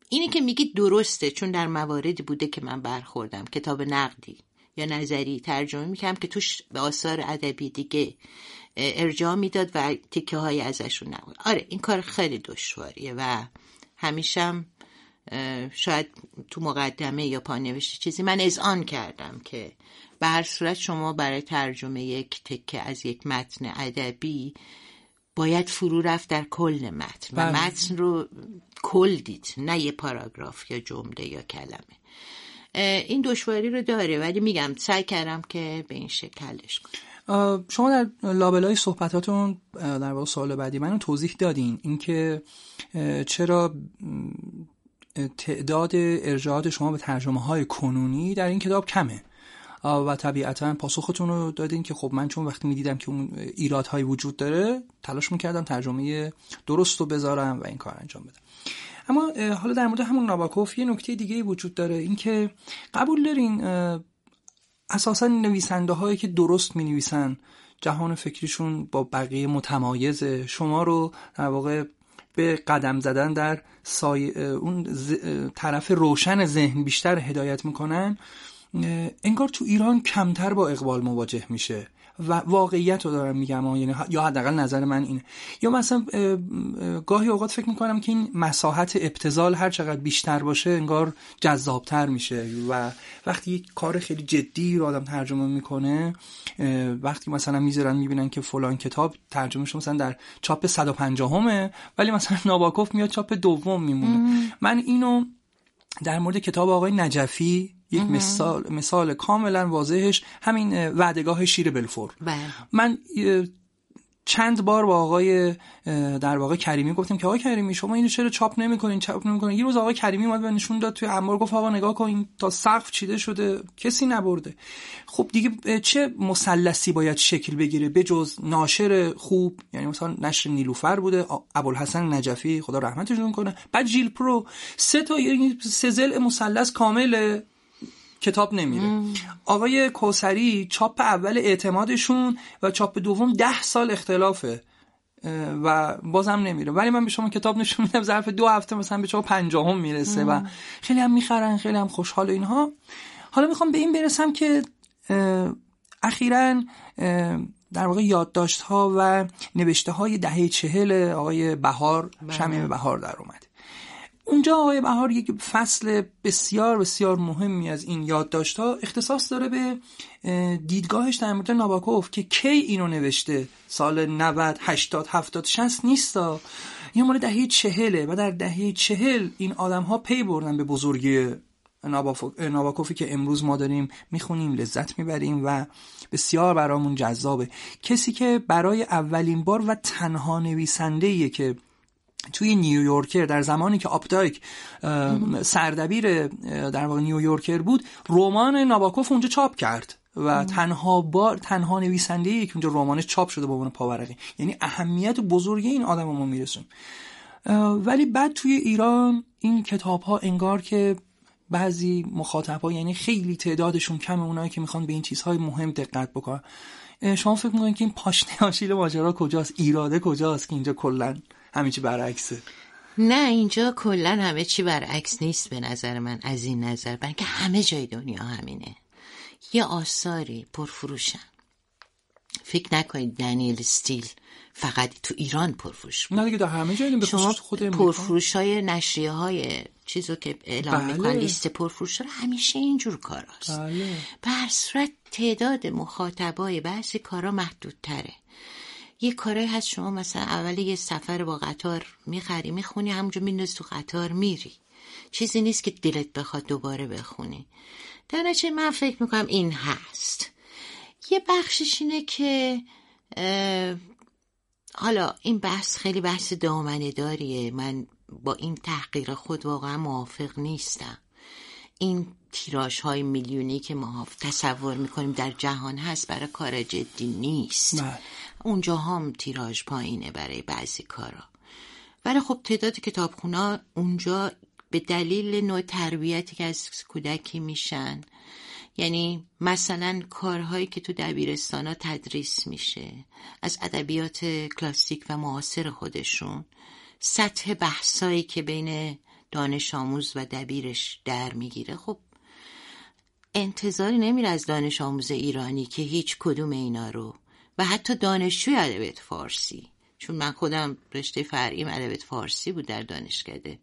اینی که میگی درسته چون در مواردی بوده که من برخوردم کتاب نقدی یا نظری ترجمه می‌کردم که توش به آثار ادبی دیگه ارجاع می‌داد و تیکه های ازشون نبود. آره این کار خیلی دشواریه و همیشم شاید تو مقدمه یا پانوشت چیزی من اذعان کردم که به هر صورت شما برای ترجمه یک تکه از یک متن ادبی باید فرو رفت در کل متن. و بله. متن رو کل دید نه یه پاراگراف یا جمله یا کلمه. این دشواری رو داره ولی میگم سعی کردم که به این شکل حلش کنم. شما در لابلای صحبتاتون در واقع سوال بعدی منو توضیح دادین اینکه چرا تعداد ارجاعات شما به ترجمه های کنونی در این کتاب کمه. و طبیعتا پاسختون رو دادین که خب من چون وقتی می‌دیدم که اون ایرادهایی وجود داره تلاش می‌کردم ترجمه درست رو بذارم و این کار انجام بدم. اما حالا در مورد همون ناباکوف یه نکته دیگه وجود داره اینکه قبول دارین اساسا نویسنده هایی که درست می نویسن جهان فکریشون با بقیه متمایزه. شما رو در واقع به قدم زدن در سای... اون ز... طرف روشن ذهن بیشتر هدایت می‌کنن انگار تو ایران کمتر با اقبال مواجه میشه. و واقعیت رو دارم میگم. یعنی یا حداقل نظر من اینه. یا مثلا اه، اه، گاهی اوقات فکر می‌کنم که این مساحت ابتزال هر چقدر بیشتر باشه انگار جذابتر میشه. و وقتی یک کار خیلی جدی رو آدم ترجمه می‌کنه وقتی مثلا می‌ذارن می‌بینن که فلان کتاب ترجمه شده مثلا در چاپ 150 همه ولی مثلا ناباکوف میاد چاپ دوم میمونه. من اینو در مورد کتاب آقای نجفی یک مثال مثال کاملا واضحش همین اه، وعدگاه شیر بلفور. بله. من چند بار با آقای در واقع کریمی گفتم که آقای کریمی شما اینو چرا چاپ نمی‌کنین چاپ نمی‌کنین؟ یه روز آقای کریمی اومد و نشون داد توی انبار گفت آقا نگاه کن تا سقف چیده شده کسی نبرده. خب دیگه چه مثلثی باید شکل بگیره؟ بجز ناشر خوب یعنی مثلا نشر نیلوفر بوده ابوالحسن نجفی خدا رحمتشون کنه بعد جیل پرو سه تا یعنی سه ضلع مثلث کامله. کتاب نمیره. آقای کوسری چاپ اول اعتمادشون و چاپ دوم ده سال اختلافه. و بازم نمیره. ولی من به شما کتاب نشون میدم ظرف دو هفته مثلا به چاپ پنجاهم می‌رسه و خیلی هم می‌خرن خیلی هم خوشحال و اینها. حالا می‌خوام به این برسم که اخیرا در واقع یادداشت ها و نوشته های دهه چهل آقای بهار شمیم بهار در اومد اونجا آقای بهار یک فصل بسیار بسیار مهمی از این یادداشت ها اختصاص داره به اه، دیدگاهش در مورد ناباکوف که کی اینو نوشته. سال 90 80 70 60 نیستا. این مال دهه چهله و در دهه چهل این آدم ها پی بردن به بزرگی ناباکوفی که امروز ما داریم می‌خونیم لذت می‌بریم و بسیار برامون جذابه. کسی که برای اولین بار و تنها نویسنده که توی نیویورکر در زمانی که آپدایک سردبیر در واقع نیویورکر بود رمان ناباکوف اونجا چاپ کرد و تنها بار تنها نویسنده ای که اونجا رمانش چاپ شده به عنوان پاورقی. یعنی اهمیت بزرگی این آدم ما میرسون. ولی بعد توی ایران این کتاب ها انگار که بعضی مخاطب ها یعنی خیلی تعدادشون کم اونایی که می‌خوان به این چیزهای مهم دقت بکنن. شما فکر می‌کنید که این پاشنه آشیل ماجرا کجاست؟ ایراده کجاست که اینجا کلا همه چی برعکسه. نه اینجا کلا همه چی برعکس نیست به نظر من از این نظر. که همه جای دنیا همینه. یه آثاری پرفروشن. فکر نکنید دنیل ستیل فقط تو ایران پرفروش بود. نه دیگه در همه جایی شما خود پرفروش های نشریه های چیزو که اعلام بله. می‌کنن لیست پرفروش رو همیشه اینجور کاراست. بله. به صورت تعداد مخاطبای بعضی کارا محدودتره. یه کارایی هست شما مثلا اول یه سفر با قطار می‌خری می‌خونی همونجا میندازی تو قطار میری. چیزی نیست که دلت بخواد دوباره بخونی. در نتیجه من فکر می‌کنم این هست. یه بخشش اینه که حالا این بحث خیلی بحث دامنه داریه من با این تحقیق خود واقعا موافق نیستم. این تیراژ های میلیونی که ما تصور می‌کنیم در جهان هست برای کار جدی نیست. بله. اونجا هم تیراژ پایینه برای بعضی کارا. ولی خب تعداد کتابخونا اونجا به دلیل نوع تربیتی که از کودکی میشن یعنی مثلا کارهایی که تو دبیرستان ها تدریس میشه از ادبیات کلاسیک و معاصر خودشون سطح بحثایی که بین دانش آموز و دبیرش در می‌گیره. خب انتظاری نمیره از دانش آموز ایرانی که هیچ کدوم اینا رو و حتی دانشجوی ادبیات فارسی. چون من خودم رشته فرعیم ادبیات فارسی بود در دانشکده.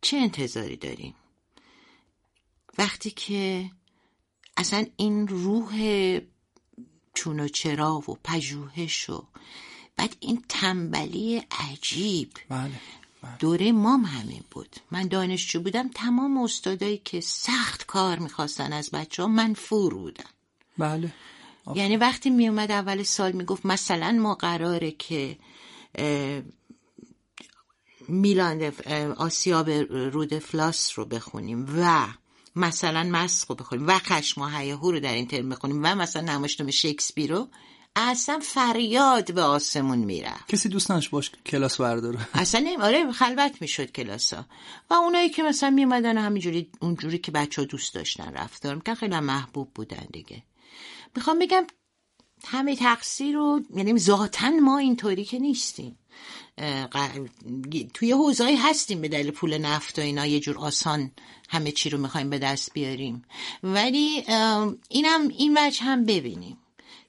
چه انتظاری داریم؟ وقتی که اصلا این روح چون و چرا و پژوهش و بعد این تنبلی عجیب. بله بله. دوره مام همین بود. من دانشجو بودم تمام استادایی که سخت کار می‌خواستن از بچه ها منفور بودن. بله. یعنی وقتی میومد اول سال می‌گفت مثلا ما قراره که میلان آسیاب رود فلاس رو بخونیم و مثلا مسخ رو بخونیم و خشم و هیاهو رو در این ترم بخونیم و مثلا نمایشنامه شکسپیر رو اصلا فریاد به آسمون می‌رفت. کسی دوست نداشت باش کلاس برداره. *laughs* اصلا نمی آره خلوت می‌شد کلاسا و اونایی که مثلا میومدن همینجوری اونجوری که بچه ها دوست داشتن رفتار میکن خیلی محبوب بودن دیگه. می‌خوام بگم همه تقصیر رو یعنی ذاتا ما اینطوری که نیستیم. توی حوزه‌ای هستیم به دلیل پول نفت و اینا یه جور آسان همه چی رو می‌خوایم به دست بیاریم. ولی اینم این وجه هم ببینیم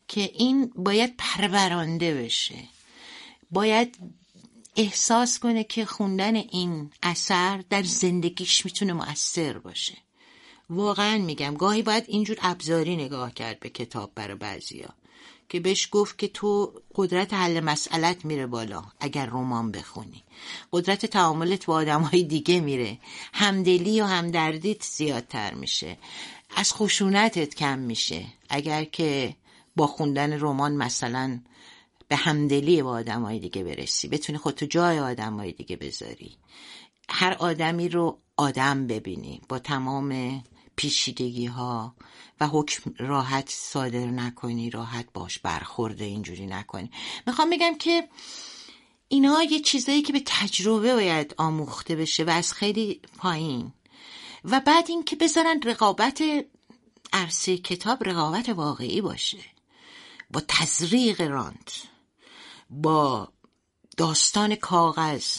که این باید پرورانده بشه. باید احساس کنه که خوندن این اثر در زندگیش می‌تونه مؤثر باشه. واقعا میگم گاهی باید اینجور ابزاری نگاه کرد به کتاب برای بعضیا که بهش گفت که تو قدرت حل مسئلت میره بالا اگر رمان بخونی. قدرت تعاملت با آدم های دیگه میره. همدلی و همدردیت زیادتر میشه. از خشونتت کم میشه. اگر که با خوندن رمان مثلا به همدلی با آدم های دیگه برسی. بتونی خودتو جای آدم های دیگه بذاری. هر آدمی رو آدم ببینی. با تمام پیچیدگی ها و حکم راحت صادر نکنی راحت باش برخورده اینجوری نکنی. می‌خوام بگم که اینها یه چیزایی که به تجربه باید آموخته بشه و از خیلی پایین. و بعد اینکه بذارن رقابت عرصه کتاب رقابت واقعی باشه. با تزریق رانت با داستان کاغذ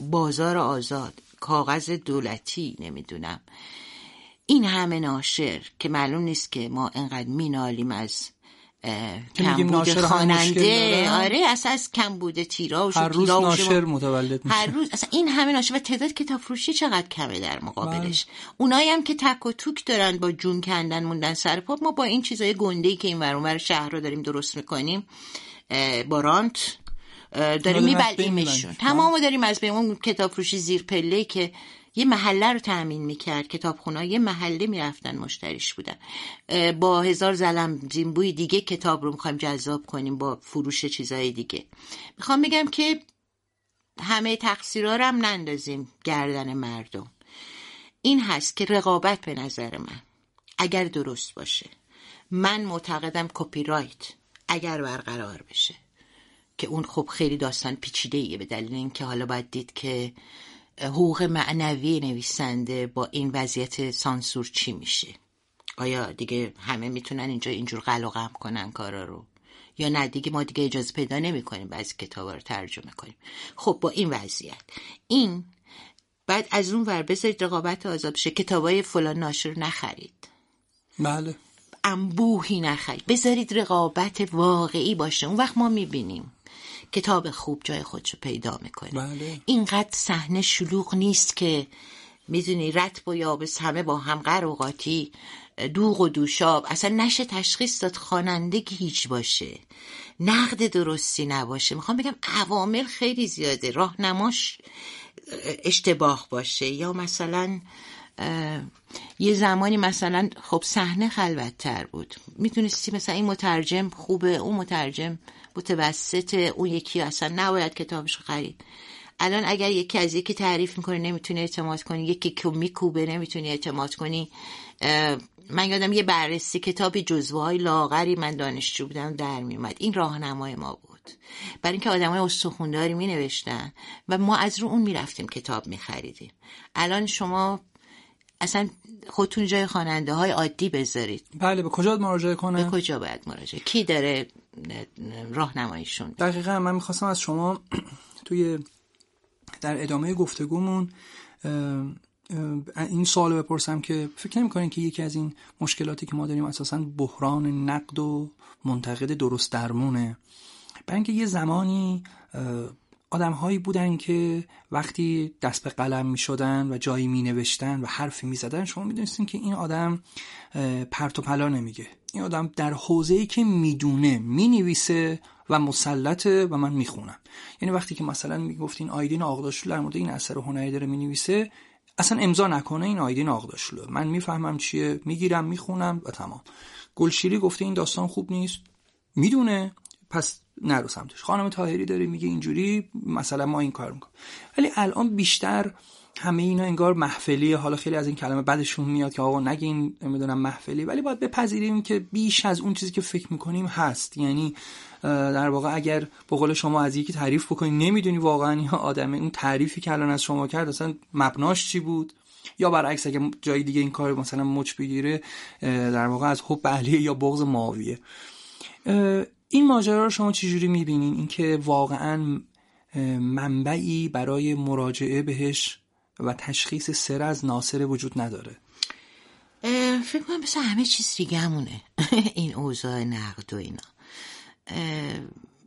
بازار آزاد کاغذ دولتی نمی‌دونم. این همه ناشر که معلوم نیست که ما انقدر مینالیم از کمبود خواننده. آره اصلا از کمبود تیراژ و هر روز ناشر متولد میشه. هر روز اصلا این همه ناشر و تعداد کتاب فروشی چقدر کمه در مقابلش؟ اونایی هم که تک و توک دارن با جون کندن موندن سر پا ما با این چیزای گنده ای که این ور شهر رو داریم درست می‌کنیم با رانت داریم میبلیمشون می‌بریم. تمام داریم از بین اون کتاب فروشی زیر پله که یه محله رو تأمین می‌کرد. کتابخونه یه محله می‌رفتن مشتریش بودن. با هزار زلم زینبوی دیگه کتاب رو می‌خوایم جذاب کنیم با فروش چیزای دیگه. می‌خوام بگم که همه تقصیرها هم نندازیم گردن مردم. این هست که رقابت به نظر من اگر درست باشه. من معتقدم کپی رایت اگر برقرار بشه. که اون خب خیلی داستان پیچیده ایه به دلیل اینکه حالا باید دید که حقوق معنوی نویسنده با این وضعیت سانسور چی میشه؟ آیا دیگه همه می‌تونن اینجا اینجور قلقم کنن کارا رو؟ یا نه دیگه ما دیگه اجازه پیدا نمی کنیم بعضی کتاب رو ترجمه کنیم. خب با این وضعیت. این بعد از اون ور بذارید رقابت آزاد بشه. کتابای فلان ناشر نخرید. بله. انبوهی نخرید. بذارید رقابت واقعی باشه. اون وقت ما می‌بینیم. کتاب خوب جای خودشو پیدا می‌کنه. بله. اینقدر صحنه شلوغ نیست که می‌دونی رتب و یابس همه با هم قروقاتی دوغ و دوشاب. اصلا نشه تشخیص داد خوانندگی هیچ باشه. نقد درستی نباشه. می‌خوام بگم عوامل خیلی زیاده. راهنماش اشتباه باشه. یا مثلا یه زمانی مثلا خب صحنه خلوتتر بود. می‌تونستی مثلا این مترجم خوبه اون مترجم متوسط اون یکی اصلا نباید کتابش خرید. الان اگر یکی از یکی تعریف می‌کنه نمی‌تونی اعتماد کنی. یکی که میکوبه نمی‌تونی اعتماد کنی. من یادم یه بررسی کتابی جزوه های لاغری من دانشجو بودم در میومد این راهنمای ما بود. برای اینکه آدم های استخونداری می نوشتن و ما از رو اون می‌رفتیم کتاب می خریدیم الان شما اصلا خودتون جای خواننده های عادی بذارید. بله به کجا مراجعه کنه به کجا باید مراجعه؟ کی داره راهنماییشون. دقیقا من می‌خواستم از شما *clears throat* توی در ادامه گفتگومون این سوال بپرسم که فکر نمی که یکی از این مشکلاتی که ما داریم اساسا بحران نقد و منتقد درست درمونه؟ برای اینکه یه زمانی آدم هایی بودن که وقتی دست به قلم می شدن و جایی می نوشتن و حرفی می زدن شما می دونستین که این آدم پرت و پلا نمیگه. این آدم در حوزه‌ای که می‌دونه می نویسه و مسلطه و من می‌خونم. یعنی وقتی که مثلا می‌گفتین آیدین آقداشلو در مورد این اثر هنری داره می نویسه اصلا امضا نکنه این آیدین آقداشلو. من می‌فهمم چیه می‌گیرم می‌خونم و تمام. گلشیری گفته این داستان خوب نیست. می‌دونه. پس نرو سمتش. خانم تاهری داره میگه اینجوری مثلا ما این کار می‌کنیم. ولی الان بیشتر همه اینا انگار محفلی حالا خیلی از این کلمه بعدشون میاد که آقا نگین نمی‌دونم محفلی. ولی باید بپذیریم که بیش از اون چیزی که فکر می‌کنیم هست. یعنی در واقع اگر به قول شما از یکی تعریف بکنی نمی‌دونی واقعا یا آدمه اون تعریفی که الان از شما کرد اصلا مبناش چی بود. یا برعکس اگه جای دیگه این کار مثلا مچ بگیره در واقع از حب علیه یا بغض معاویه این ماجرا رو شما چجوری می‌بینین؟ اینکه واقعا منبعی برای مراجعه بهش و تشخیص سر از ناصر وجود نداره. فکر کنم مثل همه چیز دیگه همونه. *laughs* این اوضاع نقد و اینا.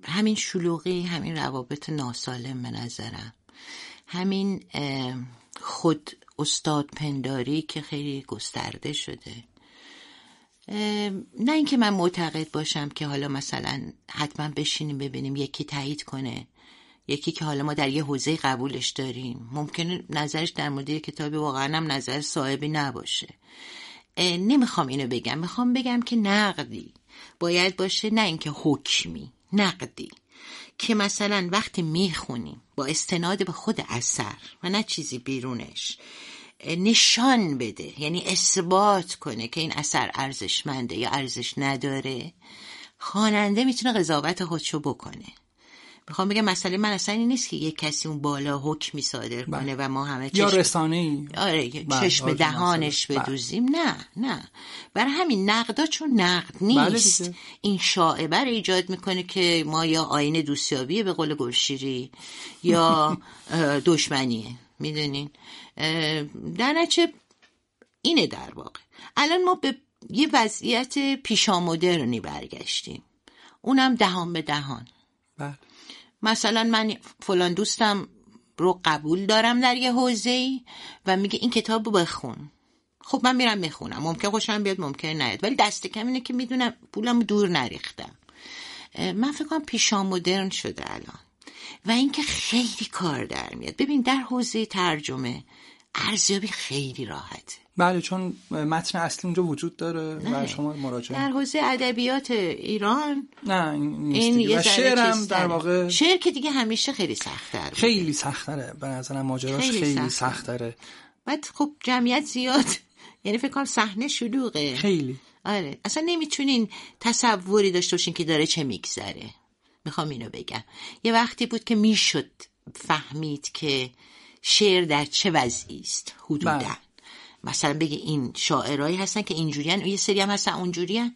همین شلوغی همین روابط ناسالم به نظرم. همین خود استاد پنداری که خیلی گسترده شده. نه اینکه من معتقد باشم که حالا مثلا حتما بشینیم ببینیم یکی تایید کنه. یکی که حالا ما در یه حوزه قبولش داریم. ممکنه نظرش در مورد کتابی واقعا هم نظر صاحبی نباشه. نمی‌خوام اینو بگم. می‌خوام بگم که نقدی. باید باشه نه اینکه حکمی نقدی. که مثلا وقتی می‌خونیم با استناد به خود اثر و نه چیزی بیرونش. نشان بده یعنی اثبات کنه که این اثر ارزشمنده یا ارزش نداره. خواننده می‌تونه قضاوت خودشو بکنه. می‌خوام بگم مسئله من اصلا این نیست که یک کسی اون بالا حکمی صادر کنه بله. و ما همه یا رسانه ای آره بله، چشم دهانش بله. بدوزیم. نه نه. برای همین نقدا چون نقد نیست. این شاعبه رو ایجاد می‌کنه که ما یا آین دوستیابیه به قول گلشیری یا دشمنیه. می‌دونین؟ در نتیجه اینه در واقع. الان ما به یه وضعیت پیشامدرنی برگشتیم. اونم دهان به دهان. بله. مثلا من فلان دوستم رو قبول دارم در یه حوزه ای و میگه این کتاب رو بخون. خب من میرم می‌خونم. ممکن خوشم بیاد ممکن نیاد. ولی دست کم اینه که می‌دونم پولم دور نریختم. من فکر کنم پیشا مدرن شده الان. و اینکه خیلی کار در میاد. ببین در حوزه ترجمه ارزیابی خیلی راحته بله چون متن اصلی اونجا وجود داره و. شما مراجعه در حوزه ادبیات ایران نه این دیگه. و شعرم در داره. واقع شعر که دیگه همیشه خیلی سخت‌تر بوده. خیلی سختره به نظرم ماجراش خیلی خیلی سخت‌تره. سختره بعد خب جمعیت زیاد *laughs* یعنی فکر کنم صحنه شلوغه خیلی آره اصلا نمی‌تونین تصوری داشته باشین که داره چه میگذره می‌خوام اینو بگم یه وقتی بود که می‌شد فهمید که شعر در چه وضعی است؟ حدودا. بله. مثلا بگه این شاعرایی هستن که اینجوریان یه سری هم هستن اونجوریان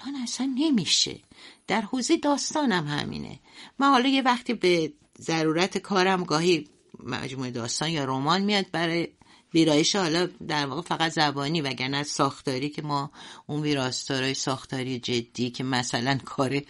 الان اصلا نمیشه. در حوزه داستانم همینه. من حالا یه وقتی به ضرورت کارم گاهی مجموعه داستان یا رمان میاد برای ویرایش حالا در واقع فقط زبانی وگرنه ساختاری که ما اون ویراستارای ساختاری جدی که مثلا کار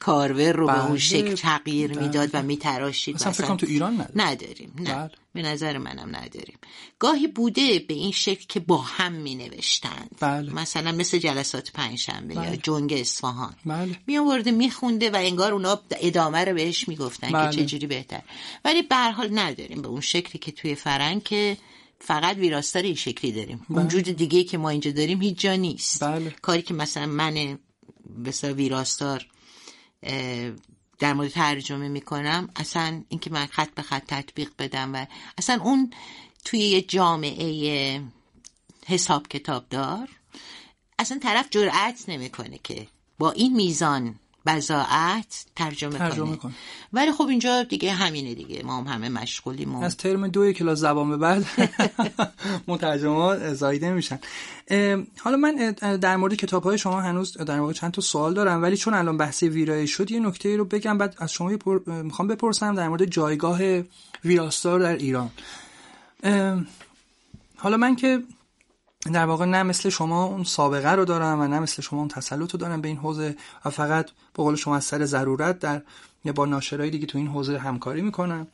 کارور رو به اون بله. شکل تغییر بله. می‌داد و میتراشید اصلا فکر کنم تو ایران نداره نداریم نه بله. به نظر منم نداریم گاهی بوده به این شکل که با هم می نوشتند بله. مثلا مثل جلسات پنجشنبه یا بله. جنگ اصفهان بله می آورده میخونده و انگار اونا ادامه رو بهش می‌گفتن بله. که چجوری بهتر ولی به هر حال نداریم به اون شکلی که توی فرنگ که فقط ویراستار این شکلی داریم. اون جور دیگه که ما اینجا داریم هیچ جا نیست. بله. کاری که مثلا من بسیار ویراستار در مورد ترجمه می‌کنم اصلا اینکه من خط به خط تطبیق بدم و اصلا اون توی یه جامعه حساب کتابدار اصلا طرف جرأت نمی‌کنه که با این میزان بزاعت ترجمه, ترجمه کنه. ولی خب اینجا دیگه همینه دیگه. ما هم همه مشغولیم از ترم دوی کلاس زبان به بعد *laughs* مترجمات زایده میشن. حالا من در مورد کتاب های شما هنوز در واقع چند تا سوال دارم ولی چون الان بحث ویرایش شد یه نکته رو بگم بعد از شما پر... می‌خوام بپرسم در مورد جایگاه ویراستار در ایران. حالا من که در واقع نه مثل شما اون سابقه رو دارم و نه مثل شما اون تسلط رو دارم به این حوزه و فقط به قول شما از سر ضرورت در با ناشرای دیگه تو این حوزه همکاری می‌کنم.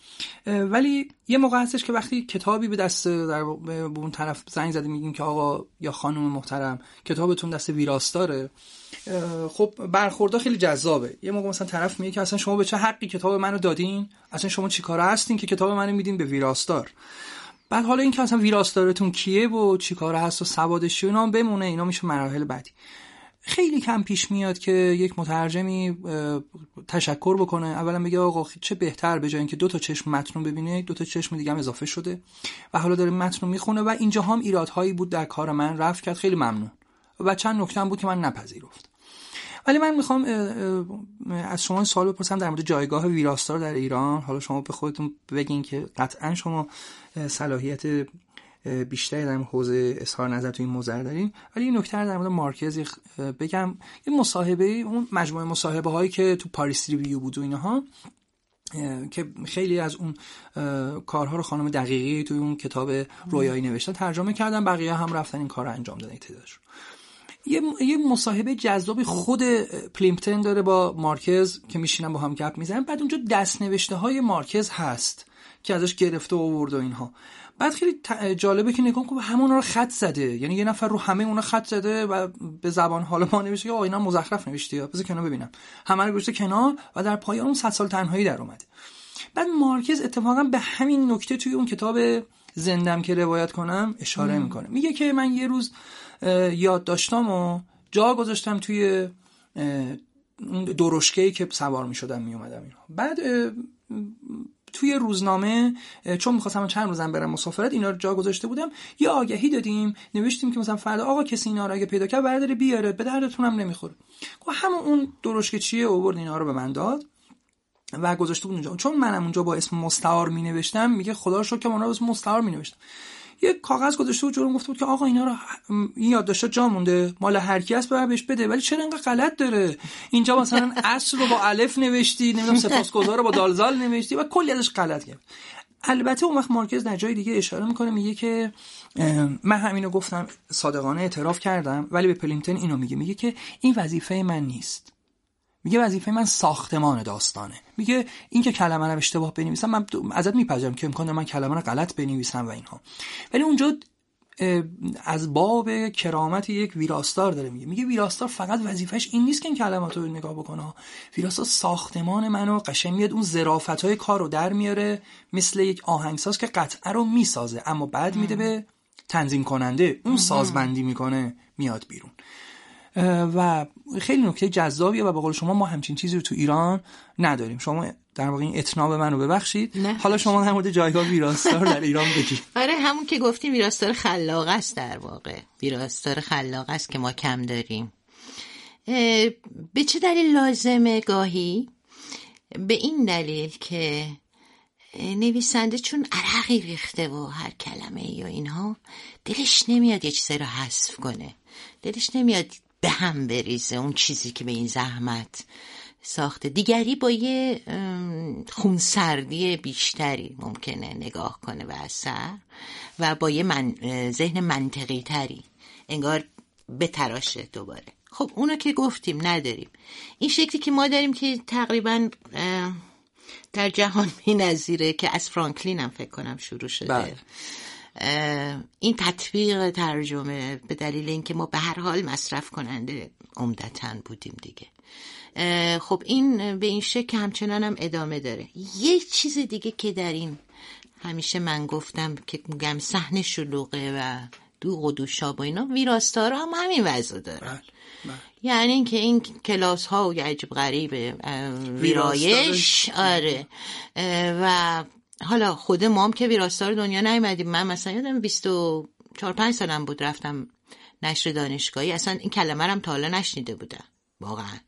ولی یه موقع هستش که وقتی کتابی به دست در به اون طرف زنگ زدیم میگیم که آقا یا خانم محترم کتابتون دست ویراستاره خب برخوردا خیلی جذابه. یه موقع مثلا طرف میگه که اصلا شما به چه حقی کتاب منو دادین؟ اصلا شما چیکاره هستین که کتاب منو میدین به ویراستار؟ بعد حالا این که اصلا ویراستارتون کیه و چی کاره هست و سوادش اینا بمونه اینا میشه مراحل بعدی. خیلی کم پیش میاد که یک مترجمی تشکر بکنه. اولا بگه آقا چه بهتر به جای اینکه دو تا چشم متن رو ببینه دو تا چشم دیگه هم اضافه شده و حالا داره متن رو می‌خونه و اینجا هم ایرادهایی بود در کار من رفت کرد. خیلی ممنون. و چند نکته بود که من نپذیرفت ولی من می‌خوام از شما سوال بپرسم در مورد جایگاه ویراستار در ایران. حالا شما به خودتون بگین که قطعا شما صلاحیت بیشتری در حوزه اظهار نظر تو این موضوع دارین. ولی این نکته در مورد مارکز بگم یه مصاحبه اون مجموعه مصاحبه هایی که تو پاریس ریویو بود و اینها که خیلی از اون کارها رو خانم دقیقی توی اون کتاب رویایی نوشتن ترجمه کردن. بقیه هم رفتن این کار رو انجام دادن تعدادش یه یه مصاحبه جذابی خود پلیمپتن داره با مارکز که میشینن با هم گپ می‌زنن. بعد اونجا دست نوشته های مارکز هست که ازش گرفته و آورد و اینها. بعد خیلی جالبه که نگاه کنم همون رو خط زده. یعنی یه نفر رو همه اونا خط زده و به زبان حال ما نوشته که آقا اینا مزخرف نوشته یا بذار کنار ببینم. همه رو گذاشته کنار و در پایان اون 100 سال تنهایی در اومده. بعد مارکز اتفاقا به همین نکته توی اون کتاب زندم که روایت کنم اشاره می‌کنه. میگه که من یه روز یاد داشتم و جا گذاشتم توی اون درشکه‌ای که سوار می‌شدم میومدم اینا. بعد توی روزنامه چون می‌خواستم چند روزم برم مسافرت اینا رو جا گذاشته بودم. یه آگهی دادیم نوشتیم که مثلا فردا آقا کسی اینا رو اگه پیدا کرد برداره بیاره به دردتون هم نمی‌خوره. خب همون اون درشکه چیه اوورد اینا رو به من داد و گذاشته بود اونجا. چون منم اونجا با اسم مستعار می نوشتم میگه خدا شکر که من رو اسم مستعار می نوشتم یه کاغذ گذاشته بود جلوم گفته بود که آقا اینا رو این یادداشت جا مونده مال هر کی بر بهش بده ولی چرا اینقدر غلط داره؟ اینجا مثلا اصل رو با الف نوشتی نمی‌دونم سپاسگزار رو با دالزال نوشتی و کلی ازش غلط کرد. البته اون وقت مارکز در جای دیگه اشاره می‌کنه میگه که من همینو گفتم صادقانه اعتراف کردم ولی به پلیمتن اینو میگه میگه که این وظیفه من نیست. میگه وظیفه من ساختمان داستانه. میگه این که کلمه رو اشتباه بنویسم من ازت میپذیرم که امکان من کلمه رو غلط بنویسم و اینها. ولی اونجا از باب کرامت یک ویراستار داره میگه. میگه ویراستار فقط وظیفش این نیست که این کلمات رو نگاه بکنه. ویراستار ساختمان منو قشنگ میاد اون ظرافت های کار رو در میاره مثل یک آهنگساز که قطعه رو می‌سازه اما بعد میده به تنظیم کننده. اون سازبندی می‌کنه میاد بیرون. و خیلی نکته جذابیه و به قول شما ما همچین چیزی رو تو ایران نداریم. شما در واقع این اتناب منو ببخشید. نه. حالا شما در مورد جایگاه ویراستار در ایران بگید. *laughs* آره همون که گفتیم ویراستار خلاق است در واقع. ویراستار خلاق است که ما کم داریم. به چه دلیل لازمه گاهی؟ به این دلیل که نویسنده چون عرقی ریخته و هر کلمه یا اینها دلش نمیاد یه چیزی رو حذف کنه. دلش نمیاد به هم بریزه اون چیزی که به این زحمت ساخته. دیگری با یه خونسردی بیشتری ممکنه نگاه کنه و اثر و با یه من ذهن منطقی تری انگار بتراشه دوباره. خب اونو که گفتیم نداریم. این شکلی که ما داریم که تقریبا در جهان می نظیره که از فرانکلین هم فکر کنم شروع شده. بله. این تطبیق ترجمه به دلیل اینکه ما به هر حال مصرف کننده عمدتا بودیم دیگه. خب این به این شکل همچنان هم ادامه داره. یه چیز دیگه که در این همیشه من گفتم که میگم صحنه شلوغه و دوغ و دوشاب و اینا ویراستارا هم همین وضع داره. بله، بله. یعنی اینکه این کلاس ها و عجب غریب ویرایش آره. و حالا خود مام که ویراستار دنیا نیومدیم. من مثلا یادم 24 5 سالم بود رفتم نشر دانشگاهی. اصلا این کلمه هم تا حالا نشنیده بودم. واقعا.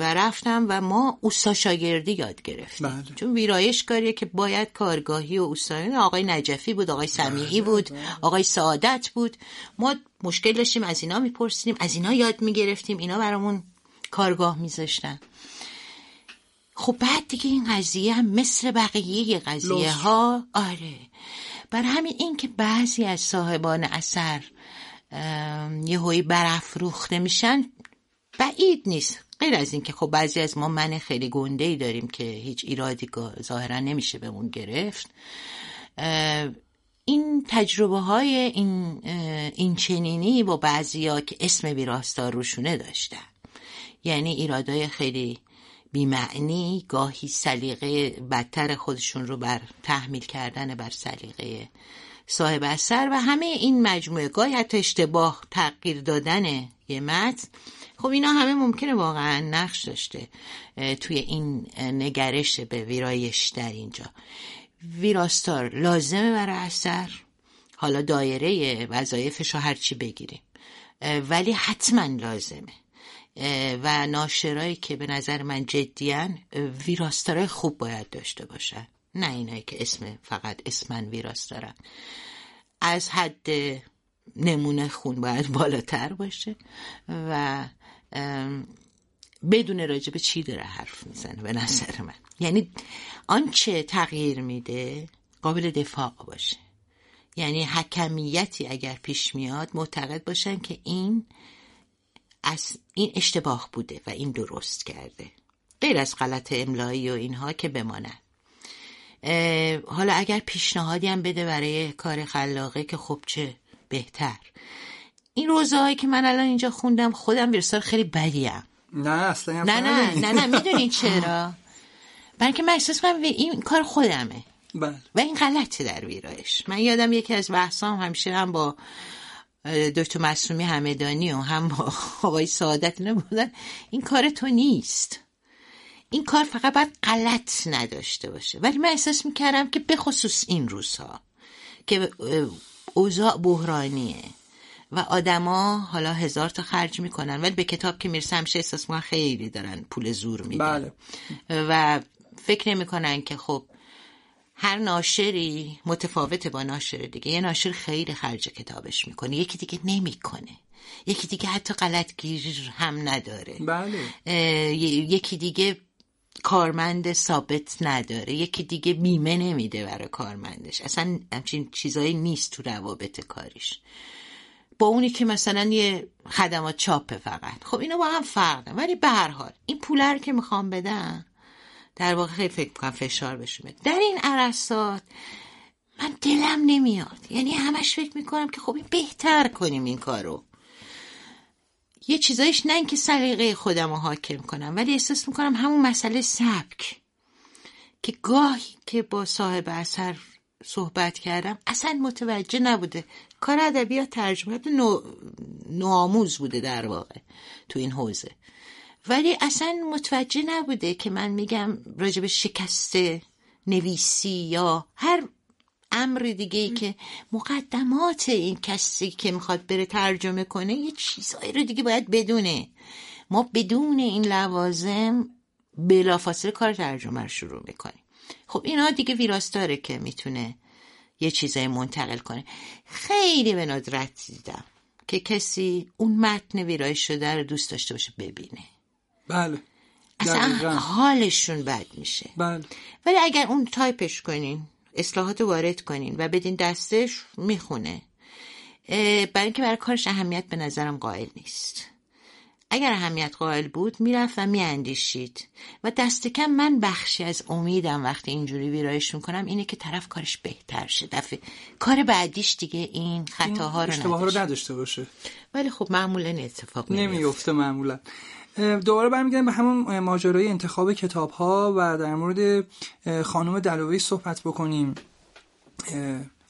و رفتم و ما اوستا شاگردی یاد گرفتیم. بله. چون ویرایش کاریه که باید کارگاهی و اوستایی آقای نجفی بود آقای سمیعی بود آقای سعادت بود. ما مشکل داشتیم از اینا میپرسیدیم از اینا یاد می‌گرفتیم. اینا برامون کارگاه میذاشتن. خب بعد دیگه این قضیه هم مثل بقیه قضیه ها آره. برای همین این که بعضی از صاحبان اثر یه هایی برافروخته میشن بعید نیست. غیر از اینکه خب بعضی از ما من خیلی گنده ای داریم که هیچ ایرادی ظاهرا نمیشه بهمون گرفت. این تجربه های این, این چنینی با بعضی ها که اسم ویراستار روشونه داشتن. یعنی ایرادای خیلی بیمعنی گاهی سلیقه بدتر خودشون رو بر تحمیل کردن بر سلیقه صاحب اثر و همه این مجموعه گاهی حتی اشتباه تغییر دادن یه متن. خب اینا همه ممکنه واقعا نقش داشته توی این نگرش به ویرایش در اینجا. ویراستار لازمه برای اثر حالا دایره وظایفش رو هرچی بگیریم ولی حتما لازمه. و ناشرایی که به نظر من جدیان ویراستارای خوب باید داشته باشن. نه اینایی که اسم فقط اسمن ویراستارن از حد نمونه خون باید بالاتر باشه و بدون راجع به چی داره حرف می‌زنه به نظر من. یعنی آنچه تغییر میده قابل دفاع باشه. یعنی حکمیتی اگر پیش میاد معتقد باشن که این از این اشتباه بوده و این درست کرده. غیر از غلط املایی و اینها که بمانن حالا اگر پیشنهادی هم بده برای کار خلاقه که خب چه بهتر. این روزه هایی که من الان اینجا خوندم خودم ویرسار خیلی بدیم. نه اصلا نه نه نه نه می‌دونی *laughs* چرا؟ برای که من احساس کنم این کار خودمه. بله. و این غلطه در ویرایش. من یادم یکی از بحثام همیشه هم با دکتر مصومی همدانی و هم با آقای سعادت بودن این کار تو نیست. این کار فقط باید غلط نداشته باشه. ولی من احساس می‌کردم که به خصوص این روزها که اوضاع بحرانیه و آدما حالا هزار تا خرج می‌کنن. ولی به کتاب که می‌رسه همیشه احساس می‌کنن خیلی دارن پول زور میدن بله. و فکر نمی‌کنن که خب هر ناشری متفاوته با ناشر دیگه. یه ناشر خیلی خرج کتابش می‌کنه. یکی دیگه نمی‌کنه. یکی دیگه حتی غلط گیر هم نداره. بله. یکی دیگه کارمند ثابت نداره. یکی دیگه بیمه نمیده برای کارمندش. اصلا همچین چیزایی نیست تو روابط کاریش. با اونی که مثلا یه خدمات چاپه فقط. خب اینا با هم فرقه. ولی به هر حال این پولر که می‌خوام بدم در واقع خیلی فکر می‌کنم فشار بشه در این عرصات من دلم نمیاد. یعنی همش فکر می‌کنم که خب این بهتر کنیم این کارو. یه چیزایش نه اینکه سلیقه خودم رو حاکم کنم ولی احساس می‌کنم همون مسئله سبک. که گاهی که با صاحب اثر صحبت کردم اصلا متوجه نبوده. کار ادبیات ترجمه نو... نوآموز بوده در واقع تو این حوزه. ولی اصلا متوجه نبوده که من میگم راجب شکست نویسی یا هر امر دیگه ای که مقدمات این کسی که می‌خواد بره ترجمه کنه یه چیزایی رو دیگه باید بدونه. ما بدون این لوازم بلافاصله کار ترجمه رو شروع می‌کنیم. خب اینا دیگه ویراس داره که می‌تونه یه چیزای منتقل کنه. خیلی به ندرت دیدم که کسی اون متن ویرایش شده رو دوست داشته باشه ببینه. بله. اصلا حالشون بد میشه. بله. ولی اگر اون تایپش کنین اصلاحات وارد کنین و بدین دستش می‌خونه. برای اینکه برای کارش اهمیت به نظرم قائل نیست. اگر اهمیت قائل بود می‌رفت و میاندیشید. و دست کم من بخشی از امیدم وقتی اینجوری ویرایش می‌کنم اینه که طرف کارش بهتر شه. دفعه کار بعدیش دیگه این خطاها رو رو نداشته باشه. ولی خب معمولا اتفاق نمیفته معمولا. دوباره برمیگردیم به همون ماجرای انتخاب کتاب ها و در مورد خانم دلوی صحبت بکنیم.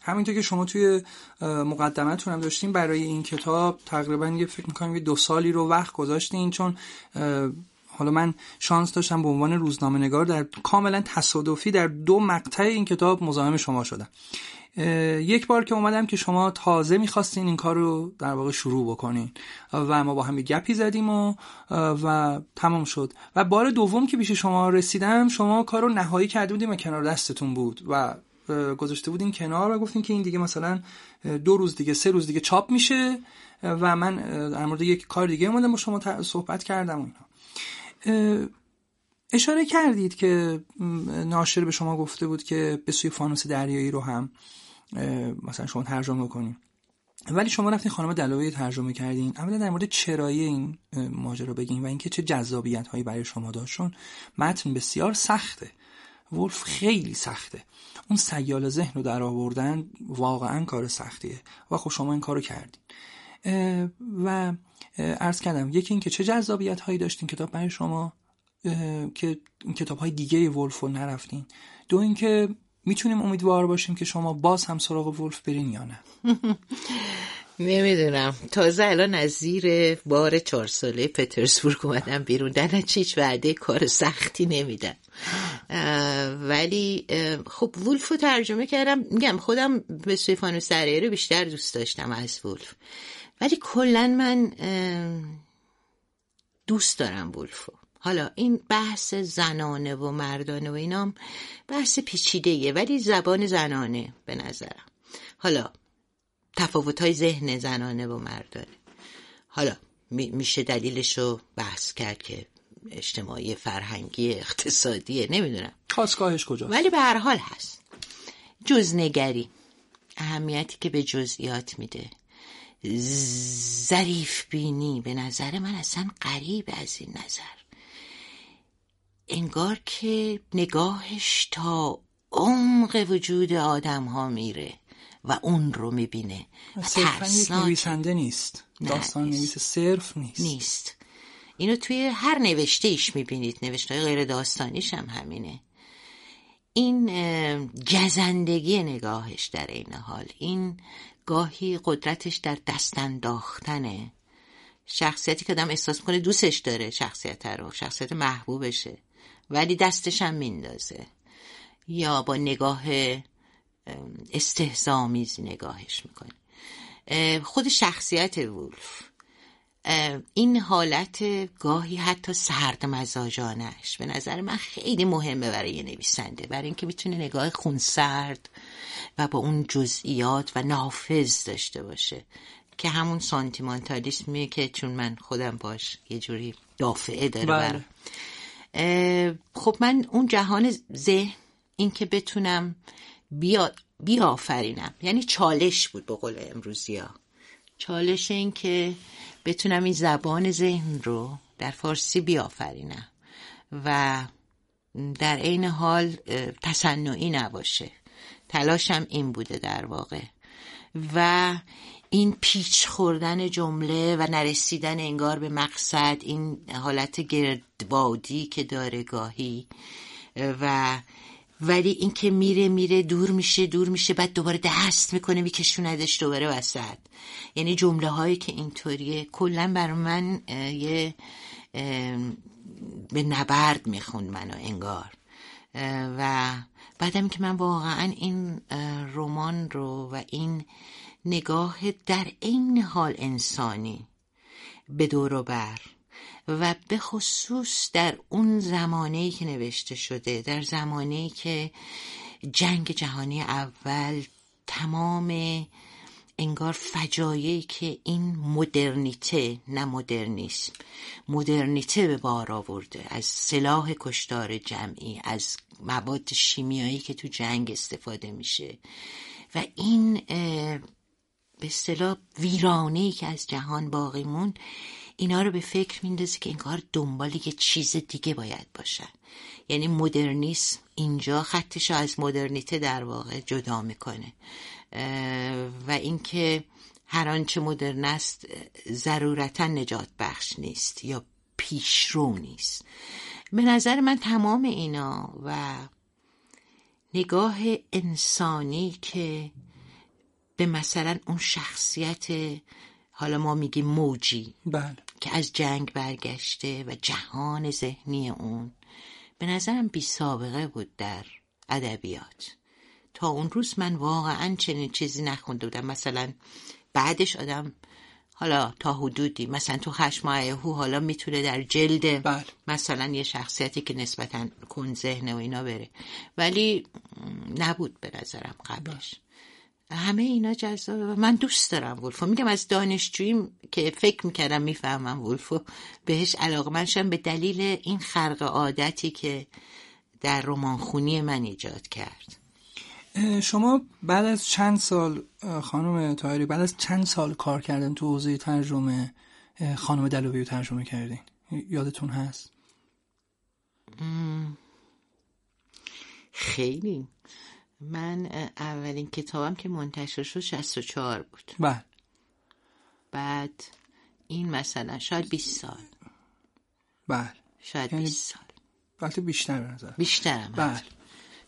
همینطور که شما توی مقدمتون هم داشتیم برای این کتاب تقریبا یه فکر می‌کنم یه دو سالی رو وقت گذاشتین چون حالا من شانس داشتم به عنوان روزنامه نگار در کاملا تصادفی در دو مقطع این کتاب مزاحم شما شدم. یک بار که اومدم که شما تازه می‌خواستین این کار رو در واقع شروع بکنین. و ما با هم گپی زدیم و و تمام شد. و بار دوم که پیش شما رسیدم شما کار رو نهایی کرده بودیم و کنار دستتون بود. و گذاشته بودین کنار و گفتین که این دیگه مثلا دو روز دیگه سه روز دیگه چاپ میشه. و من در مورد یک کار دیگه اومدم با شما صحبت کردم اینا. اشاره کردید که ناشر به شما گفته بود که به سوی فانوس دریایی رو هم. مثلا شما ترجمه کنیم ولی شما رفتین خانم دلوی ترجمه کردین اولا در مورد چرایی این ماجرا بگین و اینکه چه جذابیت هایی برای شما داشتون متن بسیار سخته. ولف خیلی سخته. اون سیال ذهن رو در آوردن واقعا کار سختیه و خب شما این کارو کردین. و عرض کردم یکی اینکه چه جذابیت هایی داشتین کتاب برای شما که کتاب های دیگه ولف رو نرفتین. دو اینکه می‌تونیم امیدوار باشیم که شما باز هم سراغ ولف برین یا نه؟ *laughs* نمی‌دونم. تازه الان از زیر بار چهار ساله پترزبورگ اومدم بیرون. در هیچ وعده کار سختی نمیدن. ولی خب ولف رو ترجمه کردم. میگم خودم به سوی فانوس رو بیشتر دوست داشتم از ولف. ولی کلا من دوست دارم ولفو حالا این بحث زنانه و مردانه و اینام بحث پیچیده ولی زبان زنانه به نظرم. حالا تفاوت های ذهن زنانه و مردانه. حالا میشه دلیلش رو بحث کرد که اجتماعی فرهنگی اقتصادیه نمی‌دونم. خواستگاهش کجا ولی به هر حال هست. جزنگری. اهمیتی که به جزئیات میده. ظریف بینی به نظر من اصلا قریب از این نظر. انگار که نگاهش تا عمق وجود آدم ها میره و اون رو می‌بینه. صرفا نویسنده نیست. داستان نویس صرف نیست. نیست. اینو توی هر نوشته ایش می‌بینید. نوشته غیر داستانیش هم همینه. این جزندگی نگاهش در این حال. این گاهی قدرتش در دست انداختنه. شخصیتی که آدم احساس می‌کنه دوستش داره شخصیت رو شخصیت محبوبشه. ولی دستش هم میندازه. یا با نگاه استهزامیزی نگاهش می‌کنه. خود شخصیت وولف. این حالت گاهی حتی سرد مزاجانش به نظر من خیلی مهمه برای یه نویسنده. برای اینکه می‌تونه نگاه خون سرد و با اون جزئیات و نافذ داشته باشه. که همون سانتیمانتالیسمیه که چون من خودم باش یه جوری دافعه داره بله. خب من اون جهان ذهن این که بتونم بیا بیافرینم. یعنی چالش بود به قول امروزی ها چالش این که بتونم این زبان ذهن رو در فارسی بیافرینم و در عین حال تصنعی نباشه. تلاشم این بوده در واقع. و این پیچ خوردن جمله و نرسیدن انگار به مقصد این حالت گردبادی که داره گاهی و ولی این که میره میره دور میشه دور میشه بعد دوباره دست می‌کنه میکشوندش دوباره وسط. یعنی جمله هایی که اینطوریه. کلا بر من یه به نبرد می‌خوند منو انگار. و بعدم که من واقعا این رمان رو و این نگاه در این حال انسانی به دور و بر و به خصوص در اون زمانه که نوشته شده در زمانه که جنگ جهانی اول تمام انگار فجایعی که این مدرنیته نه مدرنیسم مدرنیته به بار آورده از سلاح کشتار جمعی از مواد شیمیایی که تو جنگ استفاده میشه و این به اصطلاح ویرانه که از جهان باقی موند اینا رو به فکر میندازه که انگار دنبال یه چیز دیگه باید باشن یعنی مدرنیسم اینجا خطش از مدرنیته در واقع جدا می‌کنه. و اینکه هر آنچه مدرن است ضرورتا نجات بخش نیست یا پیشرو نیست. به نظر من تمام اینا و نگاه انسانی که به مثلا اون شخصیت حالا ما میگیم موجی بله. که از جنگ برگشته و جهان ذهنی اون به نظرم بی سابقه بود در ادبیات. تا اون روز من واقعا چنین چیزی نخونده بودم. مثلا بعدش آدم حالا تا حدودی مثلا تو خشم هو حالا می‌تونه در جلد بله. مثلا یه شخصیتی که نسبتا کن ذهنه و اینا بره. ولی نبود به نظرم قبلش. همه اینا جذابه و من دوست دارم ولفو. میگم از دانشجوییم که فکر می‌کردم می‌فهمم ولفو بهش علاقه منشم به دلیل این خرق عادتی که در رمانخونی من ایجاد کرد. شما بعد از چند سال خانم تایری بعد از چند سال کار کردن تو حوزه ترجمه خانم دلوی رو ترجمه کردین؟ یادتون هست؟ خیلی. من اولین کتابم که منتشر شد 64 بود. بله. بعد این مثلا شاید 20 سال. بله. شاید یعنی 20 سال. البته بیشتر به نظر. بیشترم بله.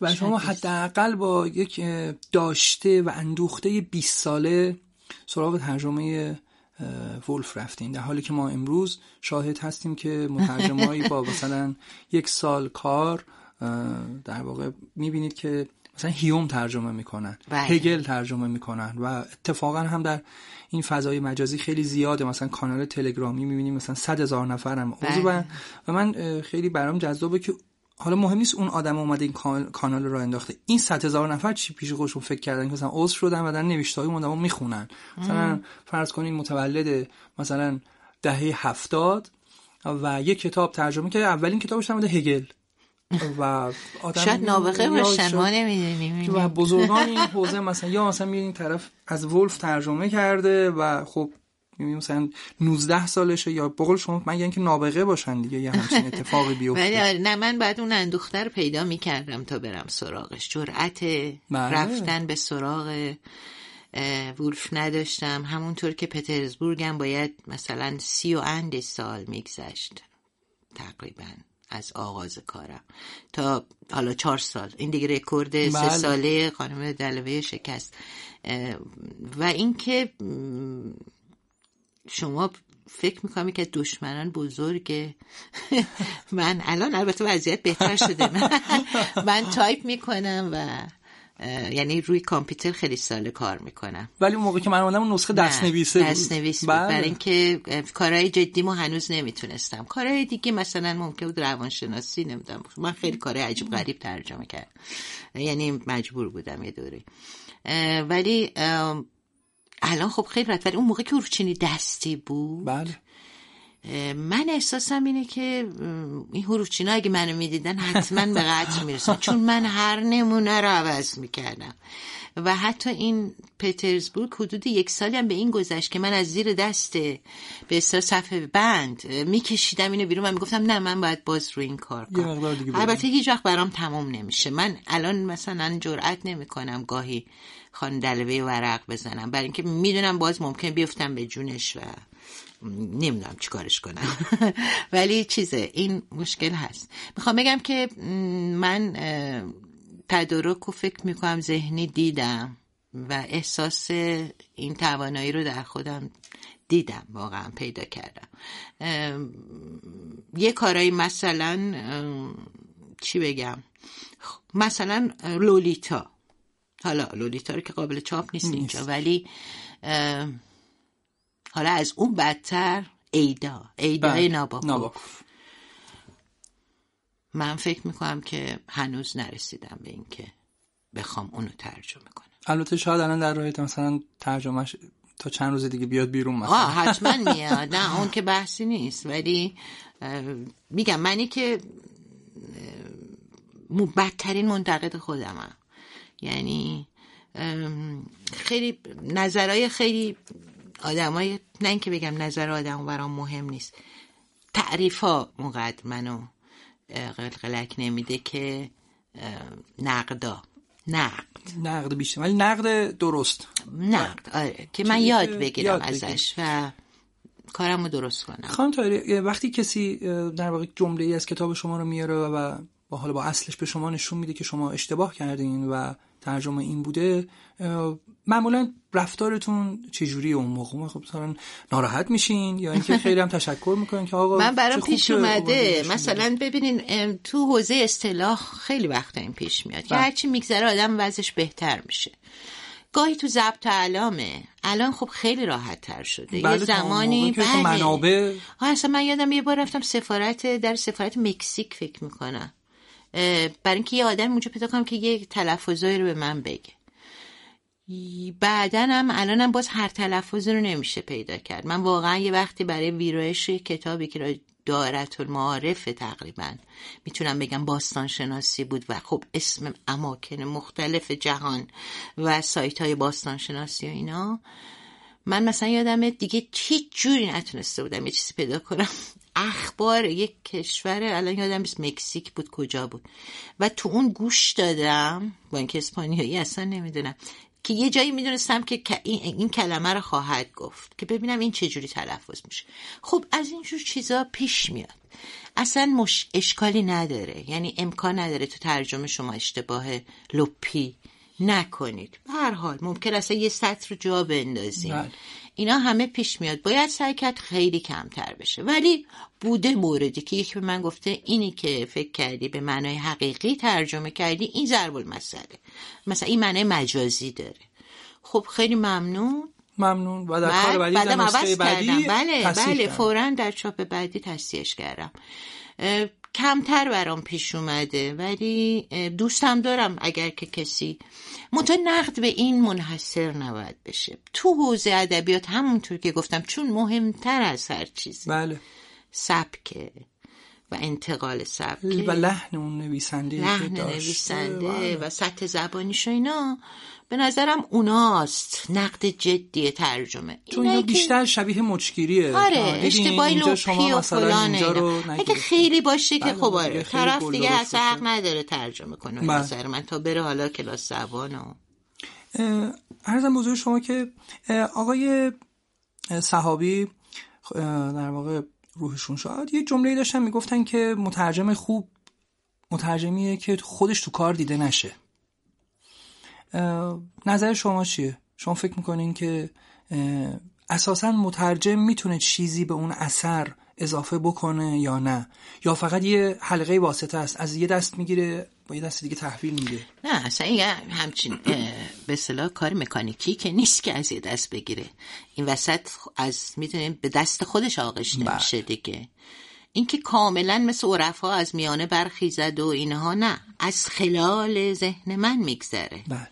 و شما. حداقل با یک داشته و اندوخته 20 ساله سراغ ترجمه ولف رفتین. در حالی که ما امروز شاهد هستیم که مترجمایی با *laughs* مثلا یک سال کار در واقع می‌بینید که مثلا هیوم ترجمه می‌کنن بله. هگل ترجمه می‌کنن و اتفاقا هم در این فضای مجازی خیلی زیاده. مثلا کانال تلگرامی می‌بینیم مثلا صد هزار نفر هم عضو بله. و, من خیلی برام جذابه که حالا مهم نیست اون آدم اومده این کان- کانال رو انداخته. این صد هزار نفر چی پیش خودشون فکر کردن که مثلا عضو شدن و در نوشته های اون می‌خونن. مثلا فرض کنین متولد مثلا دهه هفتاد و یک کتاب ترجمه کرده. اولین کتابش مورد هگل. و آدم شاید نابغه باشن ما نمی‌دونیم و بزرگان این حوزه مثلا یا مثلا می‌بینین طرف از ولف ترجمه کرده و خب می‌بینیم مثلا 19 سالشه یا بقول شما من اینکه نابغه باشن دیگه یه همچین *laughs* اتفاقی ولی بیفته آره، نه من بعد اون اندوخته رو پیدا می‌کردم تا برم سراغش. جرأت بله. رفتن به سراغ اه، وولف نداشتم. همونطور که پترزبورگم باید مثلا سی و اند سال میگذشت تقریبا. از آغاز کارم. تا حالا چهار سال. این دیگه رکورد سه بله. ساله خانم دلوه شکست. و اینکه شما فکر می‌کنم که دشمنان بزرگ *laughs* من الان البته وضعیت بهتر شده. من, من تایپ می‌کنم و یعنی روی کامپیوتر خیلی سال کار می‌کنم. ولی اون موقع که من اومدم اون نسخه دست نویسه دست نویس بود. بله. برای اینکه کارهای جدیمو هنوز نمی‌تونستم. کارهای دیگه مثلا ممکن بود روانشناسی نمی‌دونم. من خیلی کارهای عجیب غریب ترجمه کردم. یعنی مجبور بودم یه دوره. ولی الان خب خیلی راحت. ولی اون موقع که روچینی دستی بود بله. من احساسم اینه که این حروفچینا اگه منو می‌دیدن حتما به قتل می‌رسن چون من هر نمونه رو عوض می‌کردم. و حتی این پترزبورگ حدود یک سالی هم به این گذشت که من از زیر دست به اصطلاح صفحه بند میکشیدم اینو بیرون. و می‌گفتم نه من باید باز رو این کار کنم. البته هیچ وقت برام تمام نمیشه. من الان مثلا جرئت نمی‌کنم گاهی خان دلوه ورق بزنم. برای اینکه می‌دونم باز ممکن بیفتم به جونش و نمی‌دونم چی کارش کنم. *laughs* ولی چیزه این مشکل هست. می‌خوام بگم که من تدارک و فکر می‌کنم ذهنی دیدم و احساس این توانایی رو در خودم دیدم واقعا پیدا کردم. یه کارایی مثلا چی بگم؟ مثلا لولیتا. حالا لولیتا رو که قابل چاپ نیست اینجا ولی حالا از اون بدتر ایدا. ایدای بله. ناباکوف. ناباکوف. من فکر می‌کنم که هنوز نرسیدم به اینکه بخوام اونو ترجمه کنم. البته شاید الان در راهت مثلا ترجمهش تا چند روز دیگه بیاد بیرون مثلا. آه حتما میاد. نه اون که بحثی نیست. ولی میگم منی که بدترین منتقد خودمم. یعنی خیلی نظرهای خیلی آدمای نه اینکه بگم نظر آدم برام مهم نیست. تعریف ها اونقدر منو قلقلک نمیده که نقدا نقد نقد. بیشتر. ولی نقد درست. نقد آره که من یاد بگیرم یاد ازش و کارم رو درست کنم. خانم تایری وقتی کسی در واقع جمله ای از کتاب شما رو میاره و با حالا با اصلش به شما نشون میده که شما اشتباه کردین و ترجمه این بوده معمولا رفتارتون چجوری اون موقع؟ خب مثلا ناراحت میشین یا اینکه *laughs* خیلی هم تشکر می‌کنین که آقا من برام پیش اومده. مثلا ببینین تو حوزه اصطلاح خیلی وقتا این پیش میاد. که بله. هرچی میگذره آدم وضعش بهتر میشه. گاهی تو ضبط علامه. الان خب خیلی راحت تر شده بله، یه زمانی خب بله. منابع اصلا من یادم یه بار رفتم سفارت در سفارت مکزیک فکر می‌کنم. برای اینکه یه آدم اونجا پیدا کنم که یه تلفظایی رو به من بگه. بعدا هم الانم باز هر تلفظی رو نمیشه پیدا کرد. من واقعا یه وقتی برای ویرایش کتابی که دارت المعارف تقریبا می‌تونم بگم باستان شناسی بود و خب اسم اماکن مختلف جهان و سایت های باستان شناسی و اینا من مثلا یادمه دیگه هیچ جوری نتونسته بودم یه چیزی پیدا کنم. اخبار یک کشور الان یادم نیست مکزیک بود کجا بود. و تو اون گوش دادم با اینکه اسپانیایی اصلا نمی‌دونم که یه جایی می‌دونستم که این, کلمه رو خواهد گفت که ببینم این چجوری تلفظ میشه. خب از اینجور چیزا پیش میاد. اصلا مش... اشکالی نداره. یعنی امکان نداره تو ترجمه شما اشتباه لپی نکنید. به هر حال ممکن اصلا یه سطر رو جا بندازیم. بله. اینا همه پیش میاد. باید سعی کرد خیلی کمتر بشه. ولی بوده موردی که یکی به من گفته اینی که فکر کردی به معنای حقیقی ترجمه کردی این ضرب المثله. مثلا این معنای مجازی داره. خب خیلی ممنون. ممنون. و در کار بعدی بعدی بله بله. فورا در چاپ بعدی تصحیحش کردم. کمتر برام پیش اومده ولی دوستم دارم اگر که کسی منتها نقد به این منحصر نباید بشه تو حوزه ادبیات همونطور که گفتم چون مهمتر از هر چیزی بله سبکه و انتقال سبک و لحن اون نویسنده لحن. نویسنده بله. و سطح زبانیش و اینا به نظرم اوناست نقد جدی ترجمه چون اینا که- بیشتر شبیه مچگیریه آره اشتباهی لپی شما و مثلا فلان اینجا اینا رو اگه. خیلی باشه که بله، خب آره خیلی طرف دیگه اصلا حق. نداره ترجمه کنه به بله. نظر من تا بره حالا کلاس زبان و اه، عرضم بزرگ شما که آقای صحابی در واقع روحشون شاد یه جمله داشتن می‌گفتن که مترجم خوب مترجمیه که خودش تو کار دیده نشه نظر شما چیه؟ شما فکر می‌کنین که اساسا مترجم می‌تونه چیزی به اون اثر اضافه بکنه یا نه؟ یا فقط یه حلقه واسطه است از یه دست می‌گیره با یه دست دیگه تحویل میده؟ نه اصلا این همچین به اصطلاح کار مکانیکی که نیست که از یه دست بگیره. این وسط از می‌دونیم به دست خودش آغش بله. نمیشه دیگه. اینکه کاملا مثل عرفا از میانه برخیزد و اینها نه. از خلال ذهن من میگذره. بله.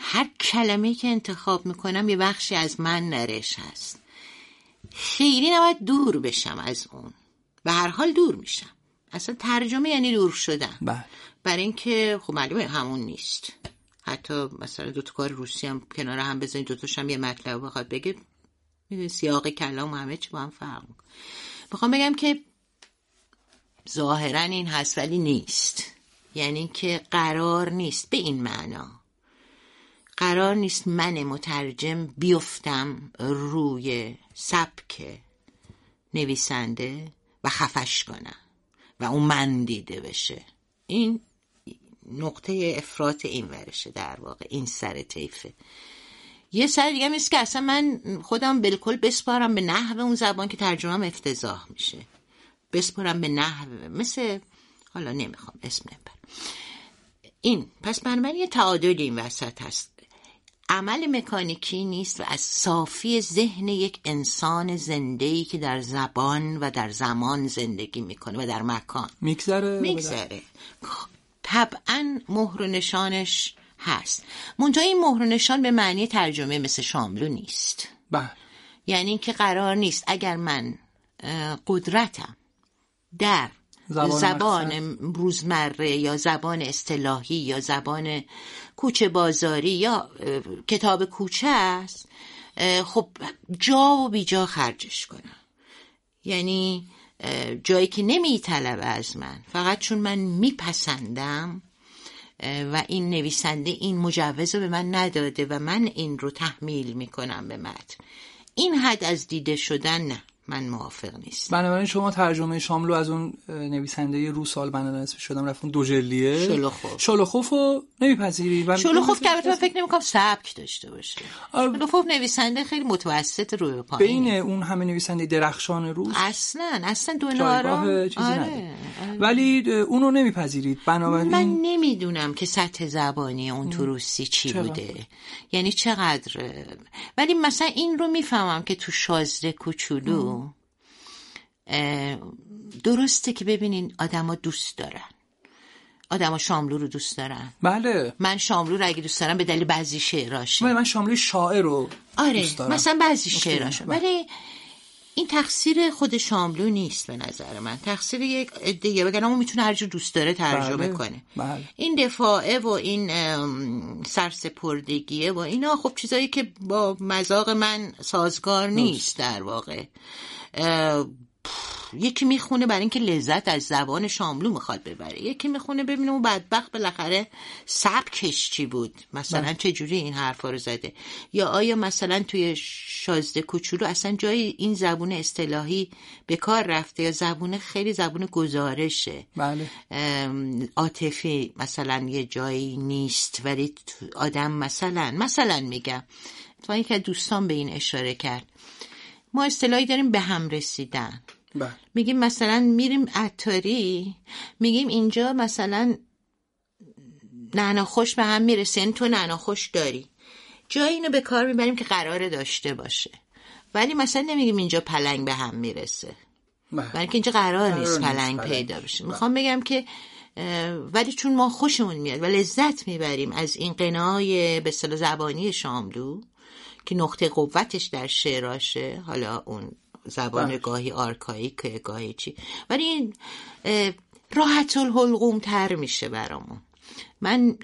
هر کلمه که انتخاب می‌کنم یه بخشی از من نرش هست. خیلی نباید دور بشم از اون. و هر حال دور میشم. اصلا ترجمه یعنی دور شدن. بله. برای اینکه خب معلومه همون نیست. حتی مثلا دو تا کار روسی هم کنار هم بزنید دوتاش هم یه مطلب بخواد بگه می‌دونی سیاق کلام همه چی با هم فرق می‌خوام بگم که ظاهرا این هست ولی نیست. یعنی که قرار نیست به این معنا. قرار نیست من مترجم بیفتم روی سبک نویسنده و خفش کنم و اون من دیده بشه. این نقطه افراط این ورشه در واقع این سر طیفه. یه سر دیگه نیست که اصلا من خودم بالکل بسپارم به نحو اون زبان که ترجمهم افتضاح میشه. بسپارم به نحو مثل حالا نمی‌خوام اسم نبر این پس بنابراین یه تعادل این وسط هست. عمل مکانیکی نیست و از صافی ذهن یک انسان زندهی که در زبان و در زمان زندگی می‌کنه و در مکان. میگذره؟ میگذره. طبعا مهر و نشانش هست. منتها این مهر و نشان به معنی ترجمه مثل شاملو نیست. بله. یعنی اینکه قرار نیست اگر من قدرتم در زبان زبان, روزمره یا زبان اصطلاحی یا زبان کوچه بازاری یا کتاب کوچه است خب جا و بیجا خرجش کنم. یعنی جایی که نمیطلبه از من. فقط چون من میپسندم و این نویسنده این مجوز رو به من نداده و من این رو تحمیل می‌کنم به متن. این حد از دیده شدن نه. من موافق نیست بنابراین شما ترجمه شاملو از اون نویسنده روس آلبنا اسمش شدم رفتون دو جلیه. شلوخوف. شلوخوف رو نمیپذیری؟ و شلوخوف که البته من فکر نمی‌کنم سبک داشته باشه. شلوخوف نویسنده خیلی متوسط روی به پایین. بین اون همه نویسنده درخشان روس؟ اصلا اصلا دو جایگاه چیزی آره. نداره. ولی اون رو نمیپذیرید. بنابراین من نمی‌دونم که سطح زبانی اون تو روسی چی چقدر؟ بوده. یعنی چقدر؟ ولی مثلا این رو می‌فهمم که تو شازده کوچولو درسته که ببینین آدما دوست دارن. آدما شاملو رو دوست دارن. بله. من شاملو رو اگه دوست دارم به دلیل بعضی شعراشه ولی من شاملوی شاعر رو آره دوست دارم. مثلا بعضی اوکی، شعراشه بله. ولی این تقصیر خود شاملو نیست به نظر من. تقصیر یک عده بگن اون می‌تونه هر جور دوست داره ترجمه بله، کنه. بله. این دفاعه و این سرسپردگیه و اینا خب چیزایی که با مذاق من سازگار نیست در واقع. یکی می‌خونه برای اینکه لذت از زبان شاملو می‌خواد ببره. یکی می‌خونه ببینه اون بدبخت بالاخره سبکش چی بود. مثلا چه جوری این حرفا رو زده؟ یا آیا مثلا توی شازده کوچولو اصلا جای این زبون اصطلاحی به کار رفته یا زبون خیلی زبون گزارشه؟ بله. عاطفی مثلا یه جایی نیست ولی آدم مثلا مثلا میگم. تو از دوستان به این اشاره کرد. ما اصطلاحی داریم به هم رسیدن. بله. میگیم مثلا میریم عطاری میگیم اینجا مثلا نعنا خوش به هم می‌رسه یعنی تو نعنا خوش داری. جای اینو به کار می‌بریم که قراره داشته باشه. ولی مثلا نمیگیم اینجا پلنگ به هم می‌رسه. بله. برای اینکه اینجا قرار نیست پلنگ پیدا بشه. بله. می‌خوام بگم که ولی چون ما خوشمون میاد و لذت می‌بریم از این قنای به اصطلاح زبانی شاملو که نقطه قوتش در شعراشه حالا اون زبان بله. گاهی آرکاییک گاهی چی. ولی این راحت الحلقوم تر میشه برامون. من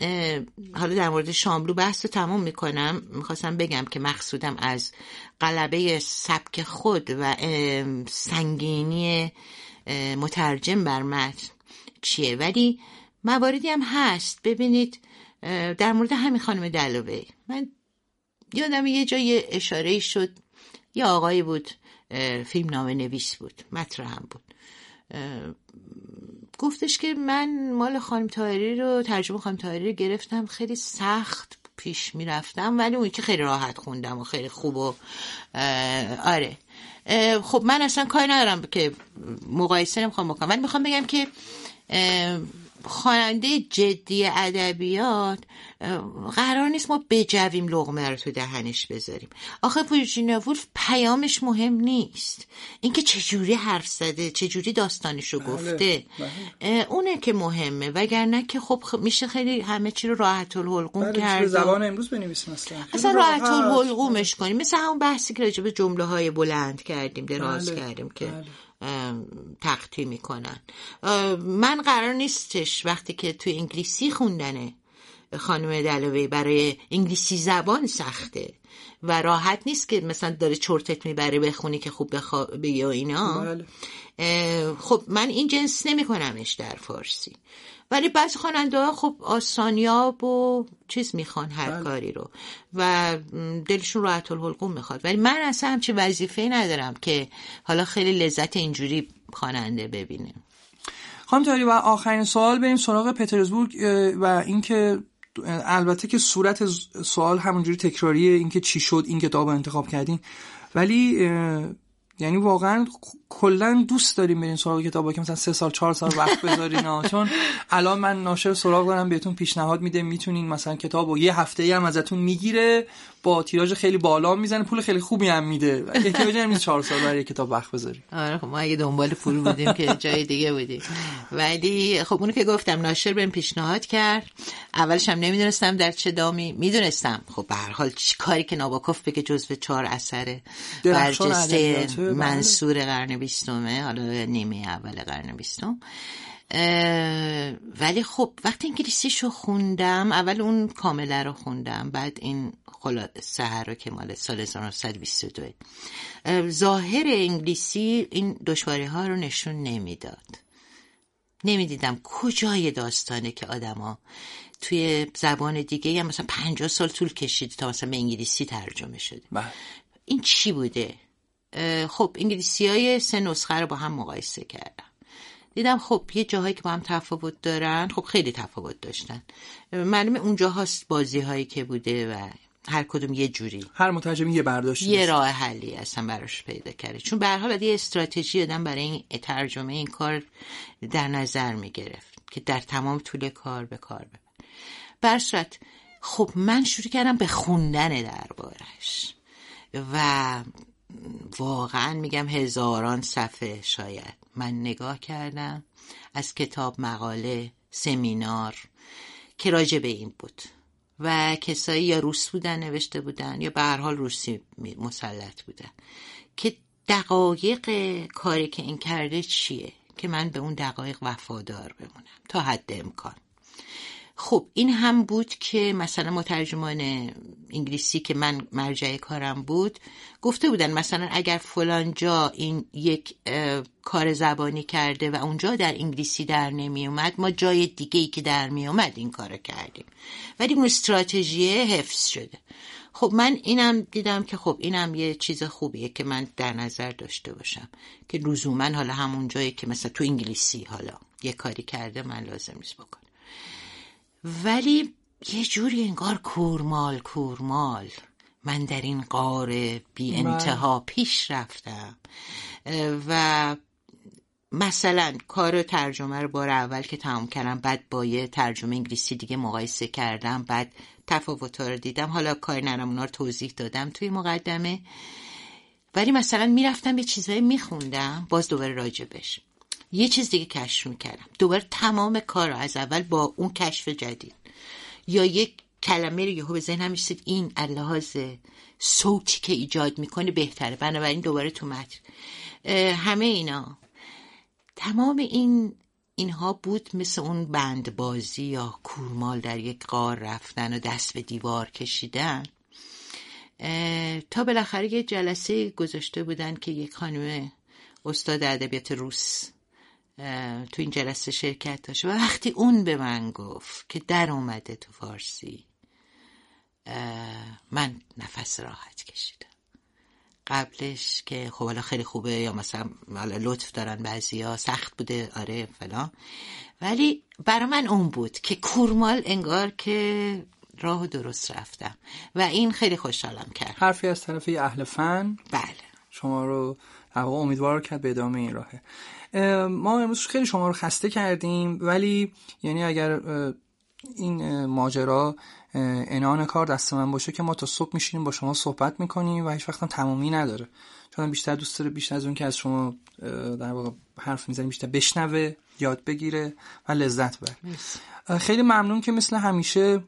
حالا در مورد شاملو بحث رو تمام می‌کنم. می‌خواستم بگم که مقصودم از قلبه سبک خود و سنگینی مترجم بر متن چیه. ولی مواردی هم هست. ببینید در مورد همین خانم دلوی. من یادم یه جای اشاره شد. یه آقایی بود فیلم نامه نویس بود مطرح هم بود. گفتش که من مال خانم تاهری رو ترجمه خانم تاهری رو گرفتم. خیلی سخت پیش می‌رفتم ولی اون که خیلی راحت خوندم و خیلی خوب و آره. خب من اصلا کاری ندارم که مقایسه نمی‌خوام بکنم. ولی می‌خوام بگم که خواننده جدی ادبیات قرار نیست ما بجویم لغمه رو تو دهنش بذاریم. آخه ویرجینیا وولف پیامش مهم نیست. اینکه چجوری حرف زده چجوری داستانش رو گفته اه، اونه که مهمه. وگرنه که خب میشه خیلی همه چی رو راحت الحلقوم بله کرد زبان امروز بنویسیم اصلا. راحت. الحلقومش کنیم. مثل همون بحثی که راجع به جمله های بلند کردیم دراز بله، کردیم که بله. تقطی می‌کنن. من قرار نیستش وقتی که تو انگلیسی خوندنه. خانم دلوی برای انگلیسی زبان سخته و راحت نیست که مثلا داره چرتت می‌بره بخونی که خوب بخوا... بگی و اینا. بله. خب من این جنس نمی کنمش در فارسی. ولی بعضی خواننده ها خب آسانیاب و چیز می‌خوان هر بله. کاری رو و دلشون راحت الحلقوم می‌خواد. ولی من اصلا همچی وظیفه ندارم که حالا خیلی لذت اینجوری خواننده ببینه خانم تاری و آخرین سوال بریم سراغ پترزبورگ و اینکه البته که صورت سوال همونجوری تکراریه اینکه چی شد این کتاب رو انتخاب کردین. ولی یعنی واقعا کلا دوست داریم برین سراغ کتابا که مثلا سه سال چهار سال وقت بذارین *laughs* چون الان من ناشر سراغ دارم بهتون پیشنهاد میده می‌تونین مثلا کتابو یه هفته ای هم ازتون می‌گیره با تیراژ خیلی بالا می‌زنه پول خیلی خوبی هم میده. احتیاجی نیست چهار سال برای کتاب وقت بذاری آره خب ما اگه دنبال پول بودیم که جای دیگه بودیم. ولی خب اونو که گفتم ناشر بهم پیشنهاد کرد. اولش هم نمی‌دونستم در چه دامی. می‌دونستم خب به هر حال کاری که ناباکوف بگه جزو چهار اثر برجسته بله. منصور قرن بیستمه حالا نیمه اول قرن بیستم. ولی خب وقتی انگلیسیشو خوندم اول اون کامله رو خوندم بعد این سهر رو که مال سال 1922 ظاهر انگلیسی این دشواری ها رو نشون نمی‌داد. نمی‌دیدم کجای داستانه که آدما توی زبان دیگه یا مثلا پنجاه سال طول کشید تا مثلا به انگلیسی ترجمه شده. بله. این چی بوده؟ خب انگلیسی های سه نسخه رو با هم مقایسه کردم. دیدم خب یه جاهایی که با هم تفاوت دارن خب خیلی تفاوت داشتن. معلومه اونجا هاست بازی هایی که بوده و هر کدوم یه جوری. هر مترجم یه برداشت یه راه حلی اصلا براش پیدا کرده. چون به هر حال یه استراتژی دادن برای این ترجمه این کار در نظر می گرفت که در تمام طول کار به کار ببر بر صورت خب من شروع کردم به خوندن دربارش. و واقعا میگم هزاران صفحه شاید. من نگاه کردم از کتاب مقاله سمینار که راجع به این بود. و کسایی یا روس بودن نوشته بودن یا به حال روسی مسلط بودن. که دقایق کاری که این کرده چیه؟ که من به اون دقایق وفادار بمونم تا حد امکان. خب این هم بود که مثلا مترجمان انگلیسی که من مرجع کارم بود گفته بودن مثلا اگر فلان جا این یک کار زبانی کرده و اونجا در انگلیسی در نمی اومد ما جای دیگه ای که در می اومد این کار کردیم. ولی اون استراتژی حفظ شده. خب من اینم دیدم که خب اینم یه چیز خوبیه که من در نظر داشته باشم که لزوما حالا همون جایی که مثلا تو انگلیسی حالا یه کاری کرده من لازم نیست بکنم. ولی یه جوری انگار کورمال کورمال. من در این قار بی. انتها پیش رفتم. و مثلا کار ترجمه رو بار اول که تمام کردم بعد با یه ترجمه انگلیسی دیگه مقایسه کردم بعد تفاوت رو دیدم. حالا کار نرم اونا رو توضیح دادم توی مقدمه. ولی مثلا می‌رفتم یه چیزایی میخوندم باز دوباره راجبش یه چیز دیگه کشف می‌کردم. دوباره تمام کار رو از اول با اون کشف جدید. یا یک کلمه رو یهو به ذهنم می‌رسید این لحاظ صوتی که ایجاد می‌کنه بهتره. بنابراین دوباره تو متن. همه اینا. تمام این اینها بود مثل اون بند بازی یا کورمال در یک قار رفتن و دست به دیوار کشیدن. تا بالاخره یه جلسه گذاشته بودن که یک خانم استاد ادبیات روس تو این جلسه شرکت داشت. و وقتی اون به من گفت که در اومده تو فارسی من نفس راحت کشیدم. قبلش که خب حالا خیلی خوبه یا مثلا حالا لطف دارن بعضی ها سخت بوده آره فلان. ولی برا من اون بود که کورمال انگار که راه درست رفتم. و این خیلی خوشحالم کرد. حرفی از طرف اهل فن؟ بله. شما رو امیدوار کرد به ادامه این راهه. ما امروز خیلی شما رو خسته کردیم ولی یعنی اگر این ماجرا انان کار دست من باشه که ما تا صبح میشینیم با شما صحبت می‌کنیم و هیچ وقت تمامی نداره. چون بیشتر دوست داره بیشتر از اون که از شما در واقع حرف می‌زنیم بیشتر بشنوه یاد بگیره و لذت بره خیلی ممنون که مثل همیشه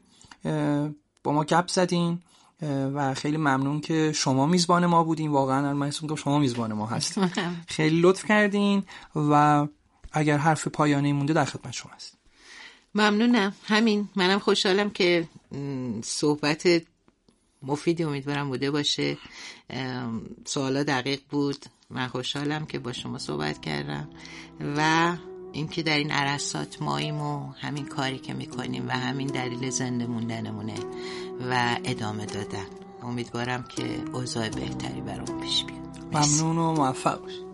با ما گپ زدین. و خیلی ممنون که شما میزبان ما بودین. واقعا من حس شما میزبان ما هست *laughs* خیلی لطف کردین و اگر حرف پایانی مونده در خدمت شما هست ممنونم. همین. منم خوشحالم که صحبت مفیدی امیدوارم بوده باشه. سوالا دقیق بود. من خوشحالم که با شما صحبت کردم. و اینکه در این عرصات ماییم و همین کاری که می‌کنیم و همین دلیل زنده موندنمونه و ادامه دادن. امیدوارم که اوضاع بهتری برام پیش بیاد. ممنون و موفق باشید.